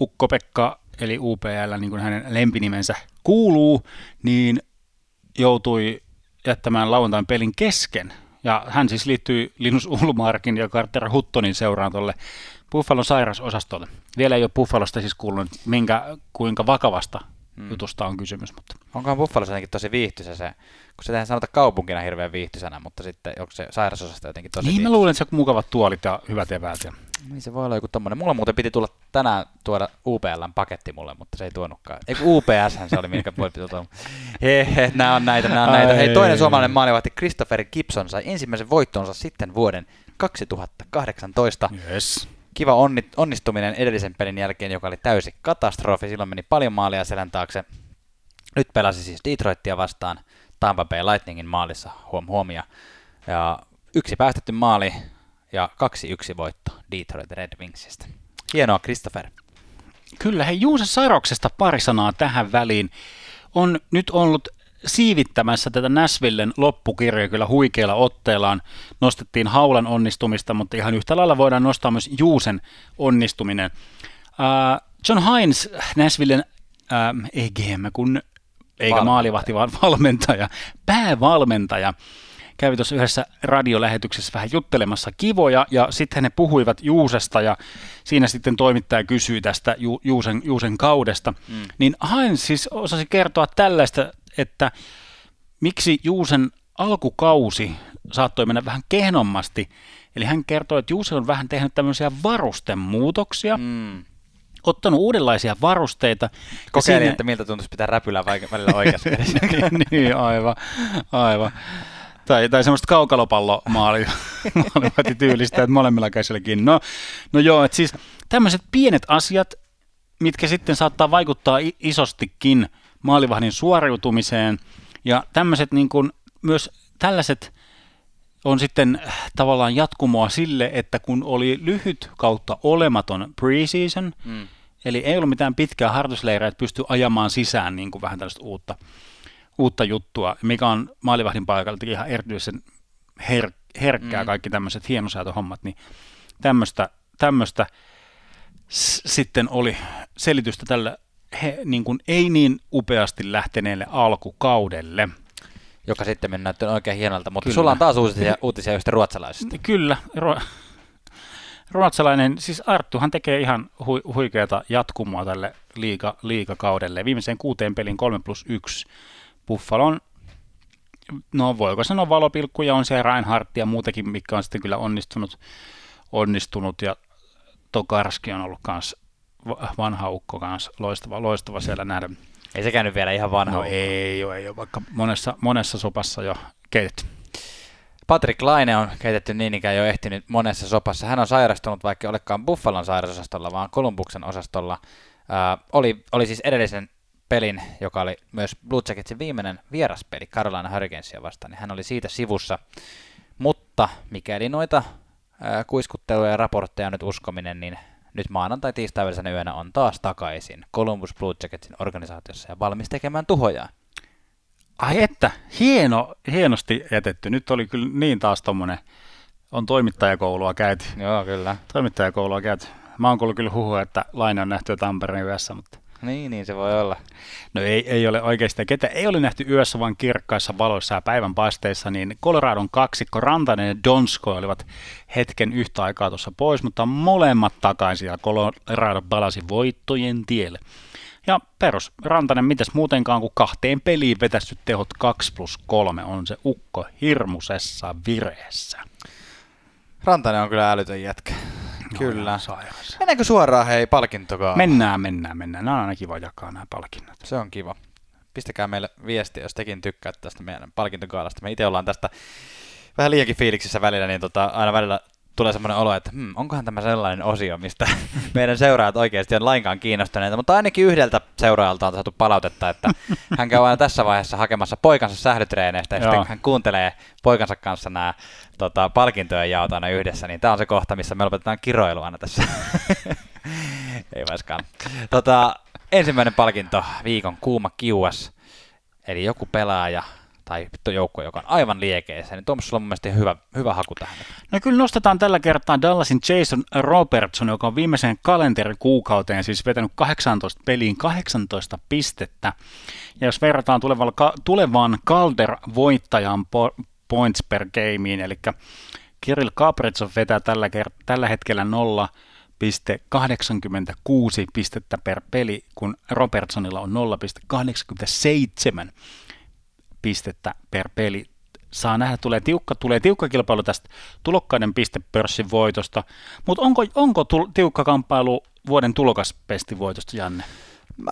Ukko-Pekka, eli UPL, niin kuin hänen lempinimensä kuuluu, niin joutui jättämään lauantain pelin kesken. Ja hän siis liittyi Linus Ulmarkin ja Carter Huttonin seuraan tuolle Buffalon sairasosastolle. Vielä ei ole Buffalosta siis kuulunut, minkä, kuinka vakavasta Mm. jutusta on kysymys. Mutta Onkohan Buffalossa jotenkin tosi viihtyisä se, kun se tehdään sanota kaupunkina hirveän viihtyisänä, mutta sitten onko se sairasosasta jotenkin tosi niin mä viihtyisä? luulen, että se on mukavat tuolit ja hyvät eväät. Ja... Niin se voi olla joku tommonen. Mulla muuten piti tulla tänään tuoda UPLn paketti mulle, mutta se ei tuonutkaan. Ei kun UPS se oli, minkä voi piti tuoda. Hehe, nää on näitä, nää on näitä. Hei, toinen Ai. suomalainen maalivahti Christopher Gibson sai ensimmäisen voittonsa sitten vuoden 2018. Yes. Kiva onni, onnistuminen edellisen pelin jälkeen, joka oli täysi katastrofi. Silloin meni paljon maalia selän taakse. Nyt pelasi siis Detroitia vastaan Tampa Bay Lightningin maalissa, huom huomia. Ja yksi päästetty maali ja kaksi yksi voitto Detroit Red Wingsistä. Hienoa, Christopher. Kyllä, hei Juusen Sairoksesta pari sanaa tähän väliin. On nyt ollut siivittämässä tätä Näsvillen loppukirjaa kyllä huikeilla otteellaan. Nostettiin Haulan onnistumista, mutta ihan yhtä lailla voidaan nostaa myös Juusen onnistuminen. Uh, John Hines, Näsvillen uh, ei GM, kun eikä Valmentaja. maalivahti, vaan valmentaja, päävalmentaja, kävi tuossa yhdessä radiolähetyksessä vähän juttelemassa kivoja, ja sitten he puhuivat Juusesta, ja siinä sitten toimittaja kysyi tästä Ju- Juusen, Juusen kaudesta. Mm. Niin Heinz siis osasi kertoa tällaista, että miksi Juusen alkukausi saattoi mennä vähän kehnommasti. Eli hän kertoi, että Juuse on vähän tehnyt tämmöisiä varustemuutoksia, mm. Ottanut uudenlaisia varusteita. Kokeilin, siinä- että miltä tuntuisi pitää räpylää välillä oikeassa niin, aivan, aivan. Tai, tai semmoista kaukalopallomaali tyylistä, että molemmilla käsilläkin. No, no joo, että siis tämmöiset pienet asiat, mitkä sitten saattaa vaikuttaa isostikin maalivahdin suoriutumiseen. Ja tämmöiset niin kuin, myös tällaiset on sitten tavallaan jatkumoa sille, että kun oli lyhyt kautta olematon preseason, Mm. Eli ei ollut mitään pitkää harjoitusleiriä, että pystyi ajamaan sisään niin kuin vähän tällaista uutta, uutta juttua, mikä on maalivahdin paikalta ihan erityisen her, herkkää, Mm. kaikki tämmöiset hienosäätöhommat, niin tämmöistä, tämmöistä s- sitten oli selitystä tällä he, niin kuin ei niin upeasti lähteneelle alkukaudelle. Joka sitten näytti oikein hienolta, mutta Kyllä. sulla on taas uutisia, uutisia yhtä ruotsalaisista. Kyllä, ru- ruotsalainen, siis Arttuhan tekee ihan hu- huikeata jatkumoa tälle liiga, liigakaudelle. Viimeiseen kuuteen pelin 3 plus 1 Buffalon, no voiko sanoa valopilkkuja, on se Reinhardt ja muutakin, mikä on sitten kyllä onnistunut, onnistunut ja Tokarski on ollut kans va- vanha ukko kanssa, loistava, loistava siellä nähdä. Ei sekään nyt vielä ihan vanha. No ole. ei ole, ei ole, vaikka monessa, monessa sopassa jo keitetty. Patrick Laine on keitetty niin ikään jo ehtinyt monessa sopassa. Hän on sairastunut, vaikka olekaan Buffalon sairasosastolla, vaan Columbuksen osastolla. Ää, oli, oli siis edellisen pelin, joka oli myös Blue Jacketsin viimeinen vieraspeli Carolina Hurricanesia vastaan, niin hän oli siitä sivussa. Mutta mikäli noita ää, kuiskutteluja ja raportteja nyt uskominen, niin nyt maanantai tiistai välisenä yönä on taas takaisin Columbus Blue Jacketsin organisaatiossa ja valmis tekemään tuhojaan. Ai että, hieno, hienosti jätetty. Nyt oli kyllä niin taas tommonen, on toimittajakoulua käyty. Joo, kyllä. Toimittajakoulua käyty. Mä oon kuullut kyllä huhua, että Laine on nähty jo Tampereen yössä, mutta Niin, niin se voi olla. no ei, ei ole oikeasti. Ketä ei ole nähty yössä, vaan kirkkaissa valoissa ja päivänpaisteissa, niin Coloradon kaksikko Rantanen ja Donsko olivat hetken yhtä aikaa tuossa pois, mutta molemmat takaisin ja Colorado palasi voittojen tielle. Ja perus, Rantanen, mitäs muutenkaan kuin kahteen peliin vetästy tehot 2 plus 3 on se ukko hirmusessa vireessä. Rantanen on kyllä älytön jätkä. Kyllä. Mennäänkö suoraan hei palkintokaan? Mennään, mennään, mennään. Nämä on aina kiva jakaa nämä palkinnot. Se on kiva. Pistäkää meille viestiä, jos tekin tykkäätte tästä meidän palkintokaalasta. Me itse ollaan tästä vähän liiankin fiiliksissä välillä, niin tota, aina välillä tulee semmoinen olo, että hmm, onkohan tämä sellainen osio, mistä meidän seuraajat oikeasti on lainkaan kiinnostuneita, mutta ainakin yhdeltä seuraajalta on saatu palautetta, että hän käy aina tässä vaiheessa hakemassa poikansa sählytreeneistä ja Joo. sitten hän kuuntelee poikansa kanssa nämä tota, palkintojen jaot aina yhdessä, niin tämä on se kohta, missä me lopetetaan kiroilu aina tässä. Ei vaiskaan. Tota, ensimmäinen palkinto, viikon kuuma kiuas. eli joku pelaaja tai joukko, joka on aivan liekeissä, niin tuommoisella on mun mielestä hyvä, hyvä haku tähän. No kyllä nostetaan tällä kertaa Dallasin Jason Robertson, joka on viimeiseen kalenterikuukauteen siis vetänyt 18 peliin 18 pistettä. Ja jos verrataan tulevaan Calder-voittajan points per gameen, eli Kirill Kapretsov vetää tällä, kert- tällä hetkellä 0,86 pistettä per peli, kun Robertsonilla on 0,87 pistettä per peli. Saa nähdä, tulee tiukka, tulee tiukka kilpailu tästä tulokkaiden pistepörssin voitosta, mutta onko, onko tul, tiukka kamppailu vuoden tulokaspestivoitosta, Janne? Mä,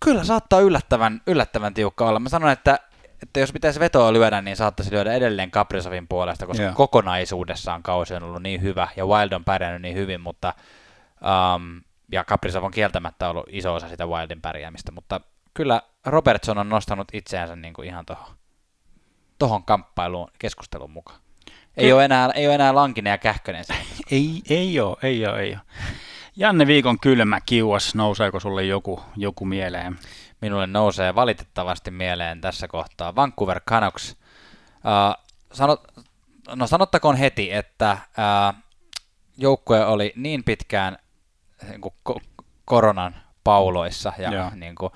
kyllä saattaa yllättävän, yllättävän tiukka olla. Mä sanon, että että jos pitäisi vetoa lyödä, niin saattaisi lyödä edelleen Kaprizovin puolesta, koska yeah. kokonaisuudessaan kausi on ollut niin hyvä ja Wild on pärjännyt niin hyvin, mutta um, ja Kaprizov on kieltämättä ollut iso osa sitä Wildin pärjäämistä, mutta kyllä Robertson on nostanut itseänsä niin kuin ihan tuohon tohon kamppailuun keskustelun mukaan. Ei, ole enää, ei ole enää Lankinen ja Kähkönen ei, ei ole, ei ole, ei ole. Janne Viikon kylmä kiuas, nouseeko sulle joku, joku mieleen? Minulle nousee valitettavasti mieleen tässä kohtaa Vancouver Canucks. Uh, sanot, no sanottakoon heti, että uh, joukkue oli niin pitkään niin kuin ko- koronan pauloissa ja niin kuin,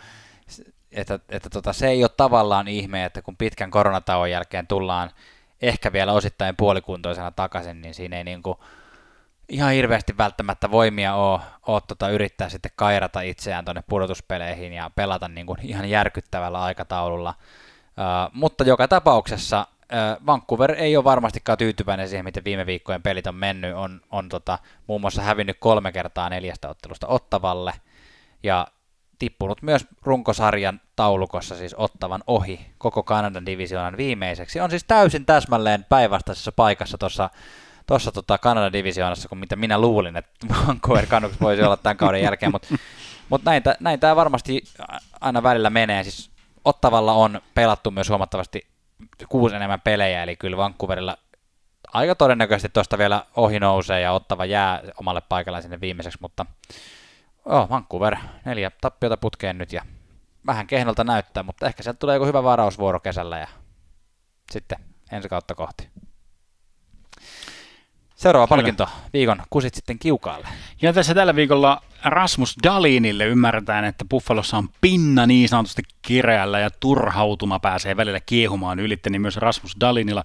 että, että tota, se ei ole tavallaan ihme, että kun pitkän koronatauon jälkeen tullaan ehkä vielä osittain puolikuntoisena takaisin, niin siinä ei niin kuin ihan hirveästi välttämättä voimia ole, ole tota, yrittää sitten kairata itseään tuonne pudotuspeleihin ja pelata niin kuin ihan järkyttävällä aikataululla. Uh, mutta joka tapauksessa uh, Vancouver ei ole varmastikaan tyytyväinen siihen, miten viime viikkojen pelit on mennyt. On, on tota, muun muassa hävinnyt kolme kertaa neljästä ottelusta Ottavalle ja tippunut myös runkosarjan taulukossa siis ottavan ohi koko Kanadan divisioonan viimeiseksi. On siis täysin täsmälleen päinvastaisessa paikassa tuossa tuossa tota Kanadan divisioonassa kuin mitä minä luulin, että Vancouver Canucks voisi olla tämän kauden jälkeen, mutta mut näin, näin tämä varmasti aina välillä menee. Siis Ottavalla on pelattu myös huomattavasti kuusi enemmän pelejä, eli kyllä Vancouverilla aika todennäköisesti tuosta vielä ohi nousee ja Ottava jää omalle paikalleen sinne viimeiseksi, mutta oh, Vancouver neljä tappiota putkeen nyt ja vähän kehnolta näyttää, mutta ehkä sieltä tulee joku hyvä varausvuoro kesällä ja sitten ensi kautta kohti. Seuraava Kyllä. palkinto, viikon kusit sitten kiukaalle. Ja tässä tällä viikolla Rasmus Dalinille ymmärretään, että Buffalossa on pinna niin sanotusti kireällä ja turhautuma pääsee välillä kiehumaan ylitte, niin myös Rasmus Dalinilla.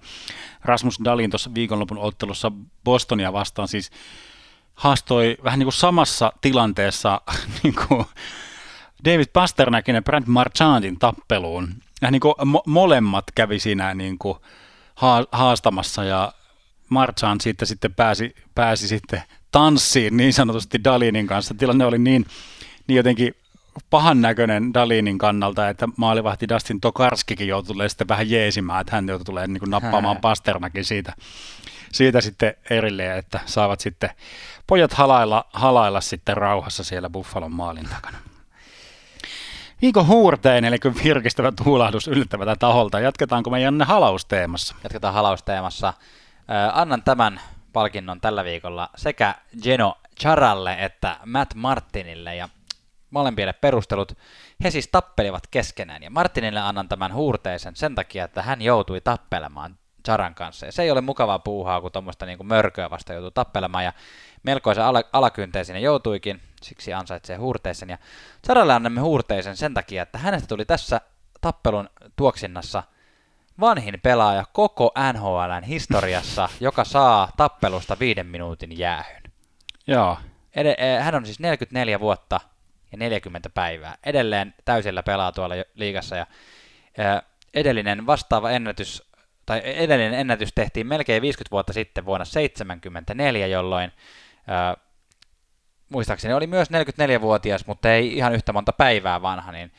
Rasmus Dalin tuossa viikonlopun ottelussa Bostonia vastaan siis haastoi vähän niin kuin samassa tilanteessa niin kuin David Pasternackin ja Brad Marchandin tappeluun. Ja niin kuin mo- molemmat kävi siinä niin kuin haastamassa ja Marchand siitä sitten pääsi, pääsi sitten tanssiin niin sanotusti Dalinin kanssa. Tilanne oli niin, niin jotenkin pahan näköinen Dalinin kannalta, että maalivahti Dustin Tokarskikin joutui sitten vähän jeesimään, että hän joutui tulee niin nappaamaan Pasternakin siitä, siitä sitten erilleen, että saavat sitten pojat halailla, halailla sitten rauhassa siellä Buffalon maalin takana. Viikon huurtein, eli virkistävä tuulahdus yllättävältä taholta. Jatketaanko me Janne halausteemassa? Jatketaan halausteemassa. Annan tämän palkinnon tällä viikolla sekä Geno Charalle että Matt Martinille ja molempille perustelut. He siis tappelivat keskenään ja Martinille annan tämän huurteisen sen takia, että hän joutui tappelemaan Charan kanssa. Ja se ei ole mukavaa puuhaa, kun tuommoista niin mörköä vasta joutuu tappelemaan ja melkoisen al- alakynteen sinne joutuikin, siksi ansaitsee huurteisen. Ja Charalle annamme huurteisen sen takia, että hänestä tuli tässä tappelun tuoksinnassa – vanhin pelaaja koko NHLn historiassa, joka saa tappelusta viiden minuutin jäähyn. Joo. Ed- eh, hän on siis 44 vuotta ja 40 päivää. Edelleen täysillä pelaa tuolla liigassa ja eh, edellinen vastaava ennätys, tai edellinen ennätys tehtiin melkein 50 vuotta sitten vuonna 1974, jolloin äh, muistaakseni oli myös 44-vuotias, mutta ei ihan yhtä monta päivää vanha, niin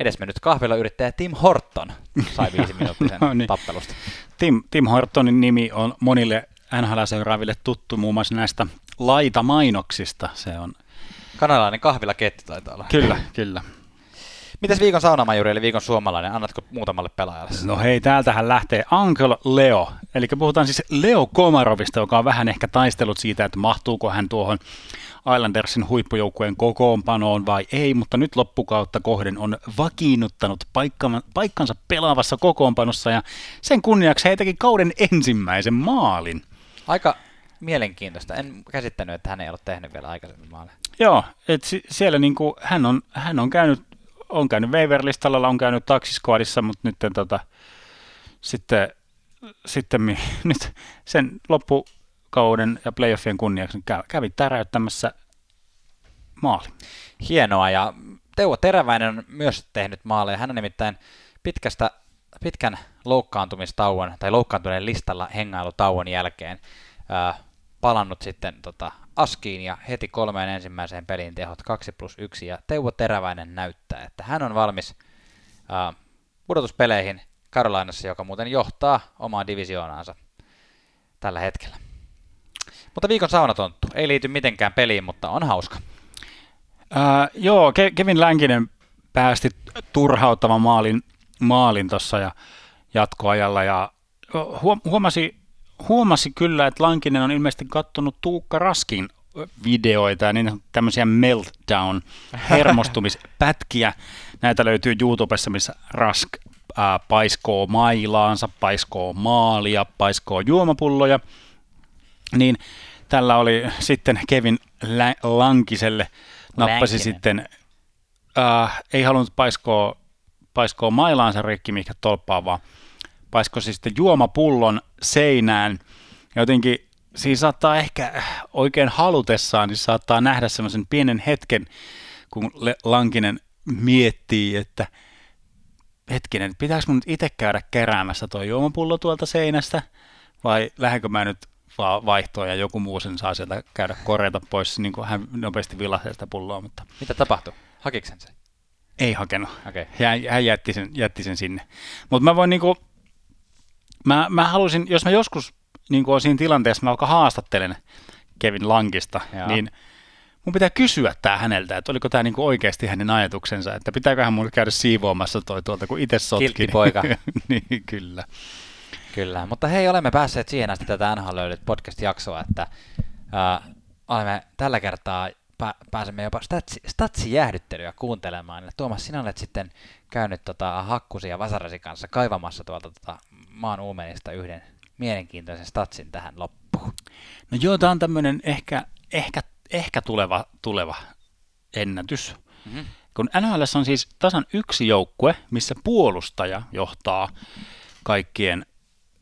edesmennyt kahvilayrittäjä Tim Horton sai viisi minuuttisen no niin. tappelusta. Tim, Tim Hortonin nimi on monille NHL-seuraaville tuttu muun muassa näistä laitamainoksista. Se on Kanalainen kahvilaketju taitaa olla. Kyllä, kyllä. Mitäs viikon saunamajuri eli viikon suomalainen? Annatko muutamalle pelaajalle? No hei, täältähän lähtee Uncle Leo. Eli puhutaan siis Leo Komarovista, joka on vähän ehkä taistellut siitä, että mahtuuko hän tuohon Islandersin huippujoukkueen kokoonpanoon vai ei, mutta nyt loppukautta kohden on vakiinnuttanut paikkansa pelaavassa kokoonpanossa ja sen kunniaksi he teki kauden ensimmäisen maalin. Aika mielenkiintoista. En käsittänyt, että hän ei ole tehnyt vielä aikaisemmin maaleja. Joo, että siellä niinku, hän, on, hän on käynyt, on käynyt waiver-listalla, on käynyt taksiskuadissa, mutta nyt tota, sitten, sitten nyt sen loppukauden ja playoffien kunniaksi kävi täräyttämässä maali. Hienoa, ja Teuvo Teräväinen on myös tehnyt maaleja. Hän on nimittäin pitkästä, pitkän loukkaantumistauon tai loukkaantuneen listalla hengailutauon jälkeen ää, palannut sitten tota, Askiin ja heti kolmeen ensimmäiseen peliin tehot 2 plus 1 ja Teuvo Teräväinen näyttää, että hän on valmis ää, pudotuspeleihin Karolainassa, joka muuten johtaa omaa divisioonaansa tällä hetkellä. Mutta viikon saunatonttu ei liity mitenkään peliin, mutta on hauska. Ää, joo, Ke- Kevin Länkinen päästi turhauttavan maalin, maalin tuossa ja jatkoajalla ja huomasi huomasi kyllä, että Lankinen on ilmeisesti kattonut Tuukka Raskin videoita ja niin tämmöisiä meltdown hermostumispätkiä. Näitä löytyy YouTubessa, missä Rask ää, paiskoo mailaansa, paiskoo maalia, paiskoo juomapulloja. Niin tällä oli sitten Kevin Lä- Lankiselle nappasi Länkinen. sitten, ää, ei halunnut paiskoa, paiskoa mailaansa rikki, mikä tolppaa, vaan paiskosi sitten juomapullon seinään. Ja jotenkin siinä saattaa ehkä oikein halutessaan, niin saattaa nähdä semmoisen pienen hetken, kun Lankinen miettii, että hetkinen, pitääkö mun nyt itse käydä keräämässä tuo juomapullo tuolta seinästä, vai lähdenkö mä nyt vaan vaihtoa ja joku muu sen saa sieltä käydä korjata pois, niin kuin hän nopeasti vilahti sitä pulloa. Mutta... Mitä tapahtui? Hakiko sen se? Ei hakenut. Okay. Hän, hän jätti, sen, jätti sen sinne. Mutta mä voin niinku, mä, mä halusin, jos mä joskus niin kuin siinä tilanteessa, mä vaikka haastattelen Kevin Lankista, Joo. niin mun pitää kysyä tämä häneltä, että oliko tämä niin oikeasti hänen ajatuksensa, että pitääköhän mun käydä siivoamassa toi tuolta, kun itse sotkin. Kiltti poika. niin, kyllä. Kyllä, mutta hei, olemme päässeet siihen asti tätä NHL podcast-jaksoa, että äh, olemme tällä kertaa pä- pääsemme jopa statsi, statsijäähdyttelyä kuuntelemaan. Ja Tuomas, sinä olet sitten käynyt tota, hakkusi ja vasarasi kanssa kaivamassa tuolta tota, maan uumenista yhden mielenkiintoisen statsin tähän loppuun. No joo, tämä on tämmöinen ehkä, ehkä, ehkä tuleva, tuleva ennätys. Mm-hmm. Kun NHL on siis tasan yksi joukkue, missä puolustaja johtaa kaikkien,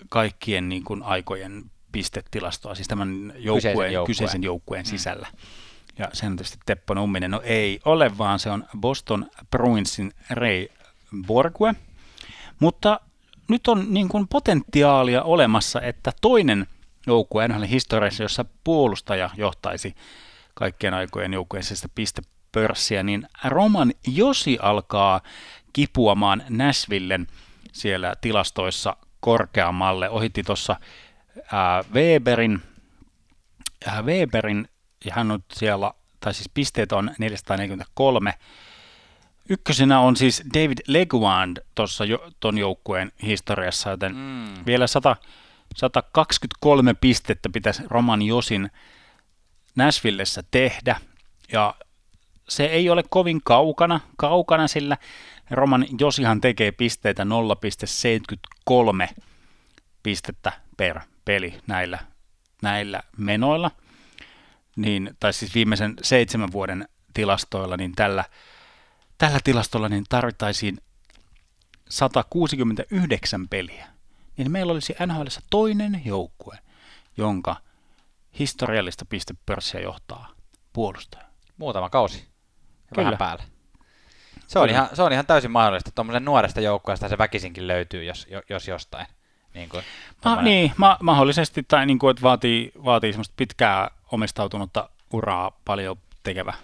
kaikkien niin kuin aikojen pistetilastoa, siis tämän joukkueen, kyseisen joukkueen, kyseisen joukkueen mm. sisällä. Ja sen tietysti Teppo Numminen. No ei ole, vaan se on Boston Bruinsin Ray Borgue. Mutta nyt on niin kuin potentiaalia olemassa, että toinen joukkue NHL historiassa, jossa puolustaja johtaisi kaikkien aikojen joukkueen pistepörssiä, niin Roman Josi alkaa kipuamaan Näsvillen siellä tilastoissa korkeammalle. Ohitti tuossa Weberin, Weberin, ja hän on siellä, tai siis pisteet on 443, Ykkösenä on siis David Leguand tuossa jo, ton joukkueen historiassa, joten mm. vielä 100, 123 pistettä pitäisi Roman Josin Nashvillessä tehdä. Ja se ei ole kovin kaukana, kaukana sillä Roman Josihan tekee pisteitä 0,73 pistettä per peli näillä, näillä menoilla. Niin, tai siis viimeisen seitsemän vuoden tilastoilla, niin tällä tällä tilastolla niin tarvittaisiin 169 peliä. Niin meillä olisi NHL toinen joukkue, jonka historiallista pistepörssiä johtaa puolustaja. Muutama kausi. Ja Kyllä. vähän päällä. Se on, ihan, se on ihan täysin mahdollista. Tuommoisen nuoresta joukkueesta se väkisinkin löytyy, jos, jos jostain. Niin, kuin, ma, niin ma, mahdollisesti, tai niin kuin, että vaatii, vaatii semmoista pitkää omistautunutta uraa paljon tekevä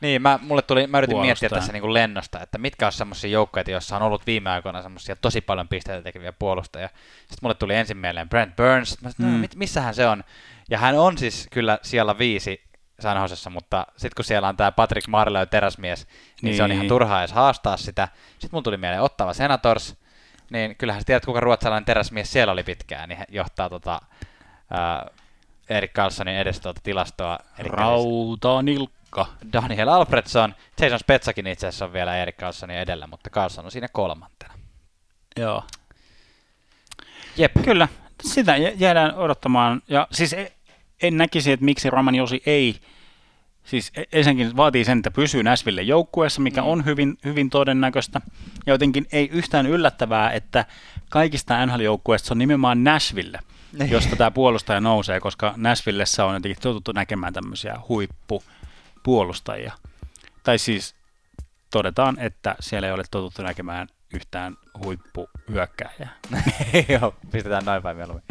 niin, mä, mulle tuli, mä yritin miettiä tässä niin kuin lennosta, että mitkä on semmoisia joukkoja, joissa on ollut viime aikoina semmoisia tosi paljon pisteitä tekeviä puolustajia. Sitten mulle tuli ensin mieleen Brent Burns, mä sanoin, no, mm. missähän se on? Ja hän on siis kyllä siellä viisi Sanhosessa, mutta sitten kun siellä on tämä Patrick Marleau teräsmies, niin, niin, se on ihan Niin. turhaa edes haastaa sitä. Sitten mun tuli mieleen Ottava Senators, niin kyllähän sä tiedät, kuka ruotsalainen teräsmies siellä oli pitkään, niin hän johtaa tota, ää, Erik Carlsonin edestä tuota tilastoa. Siis Rautanilkka. Daniel Alfredsson, Jason Spetsakin itse asiassa on vielä Erik Carlsonin edellä, mutta Carlson on siinä kolmantena. Joo. Jep. Kyllä, sitä jä- jäädään odottamaan. Ja siis e- en näkisi, että miksi Roman Josi ei, siis e- ensinnäkin vaatii sen, että pysyy Näsville joukkueessa, mikä on hyvin, hyvin todennäköistä. Ja jotenkin ei yhtään yllättävää, että kaikista NHL-joukkueista se on nimenomaan Nashville, Niin. josta tämä puolustaja nousee, koska Nashvillessä on jotenkin totuttu näkemään tämmöisiä huippupuolustajia. Tai siis todetaan, että siellä ei ole totuttu näkemään yhtään huippuhyökkääjää. Joo, pistetään noin päin mieluummin.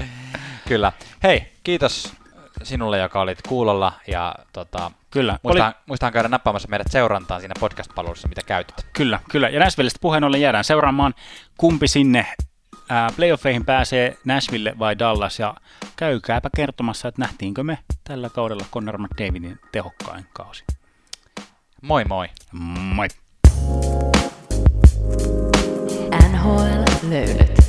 Kyllä. Hei, kiitos sinulle, joka olit kuulolla ja tota, Kyllä, oli, muistahan, muistahan käydä nappaamassa meidät seurantaan siinä podcast-palvelussa, mitä käytit. kyllä, kyllä. Ja Nashvillestä puheen ollen jäädään seuraamaan, kumpi sinne ää, playoffeihin pääsee, Nashville vai Dallas. Ja käykääpä kertomassa, että nähtiinkö me tällä kaudella Connor McDavidin tehokkain kausi. Moi moi! Moi! NHL-löydöt.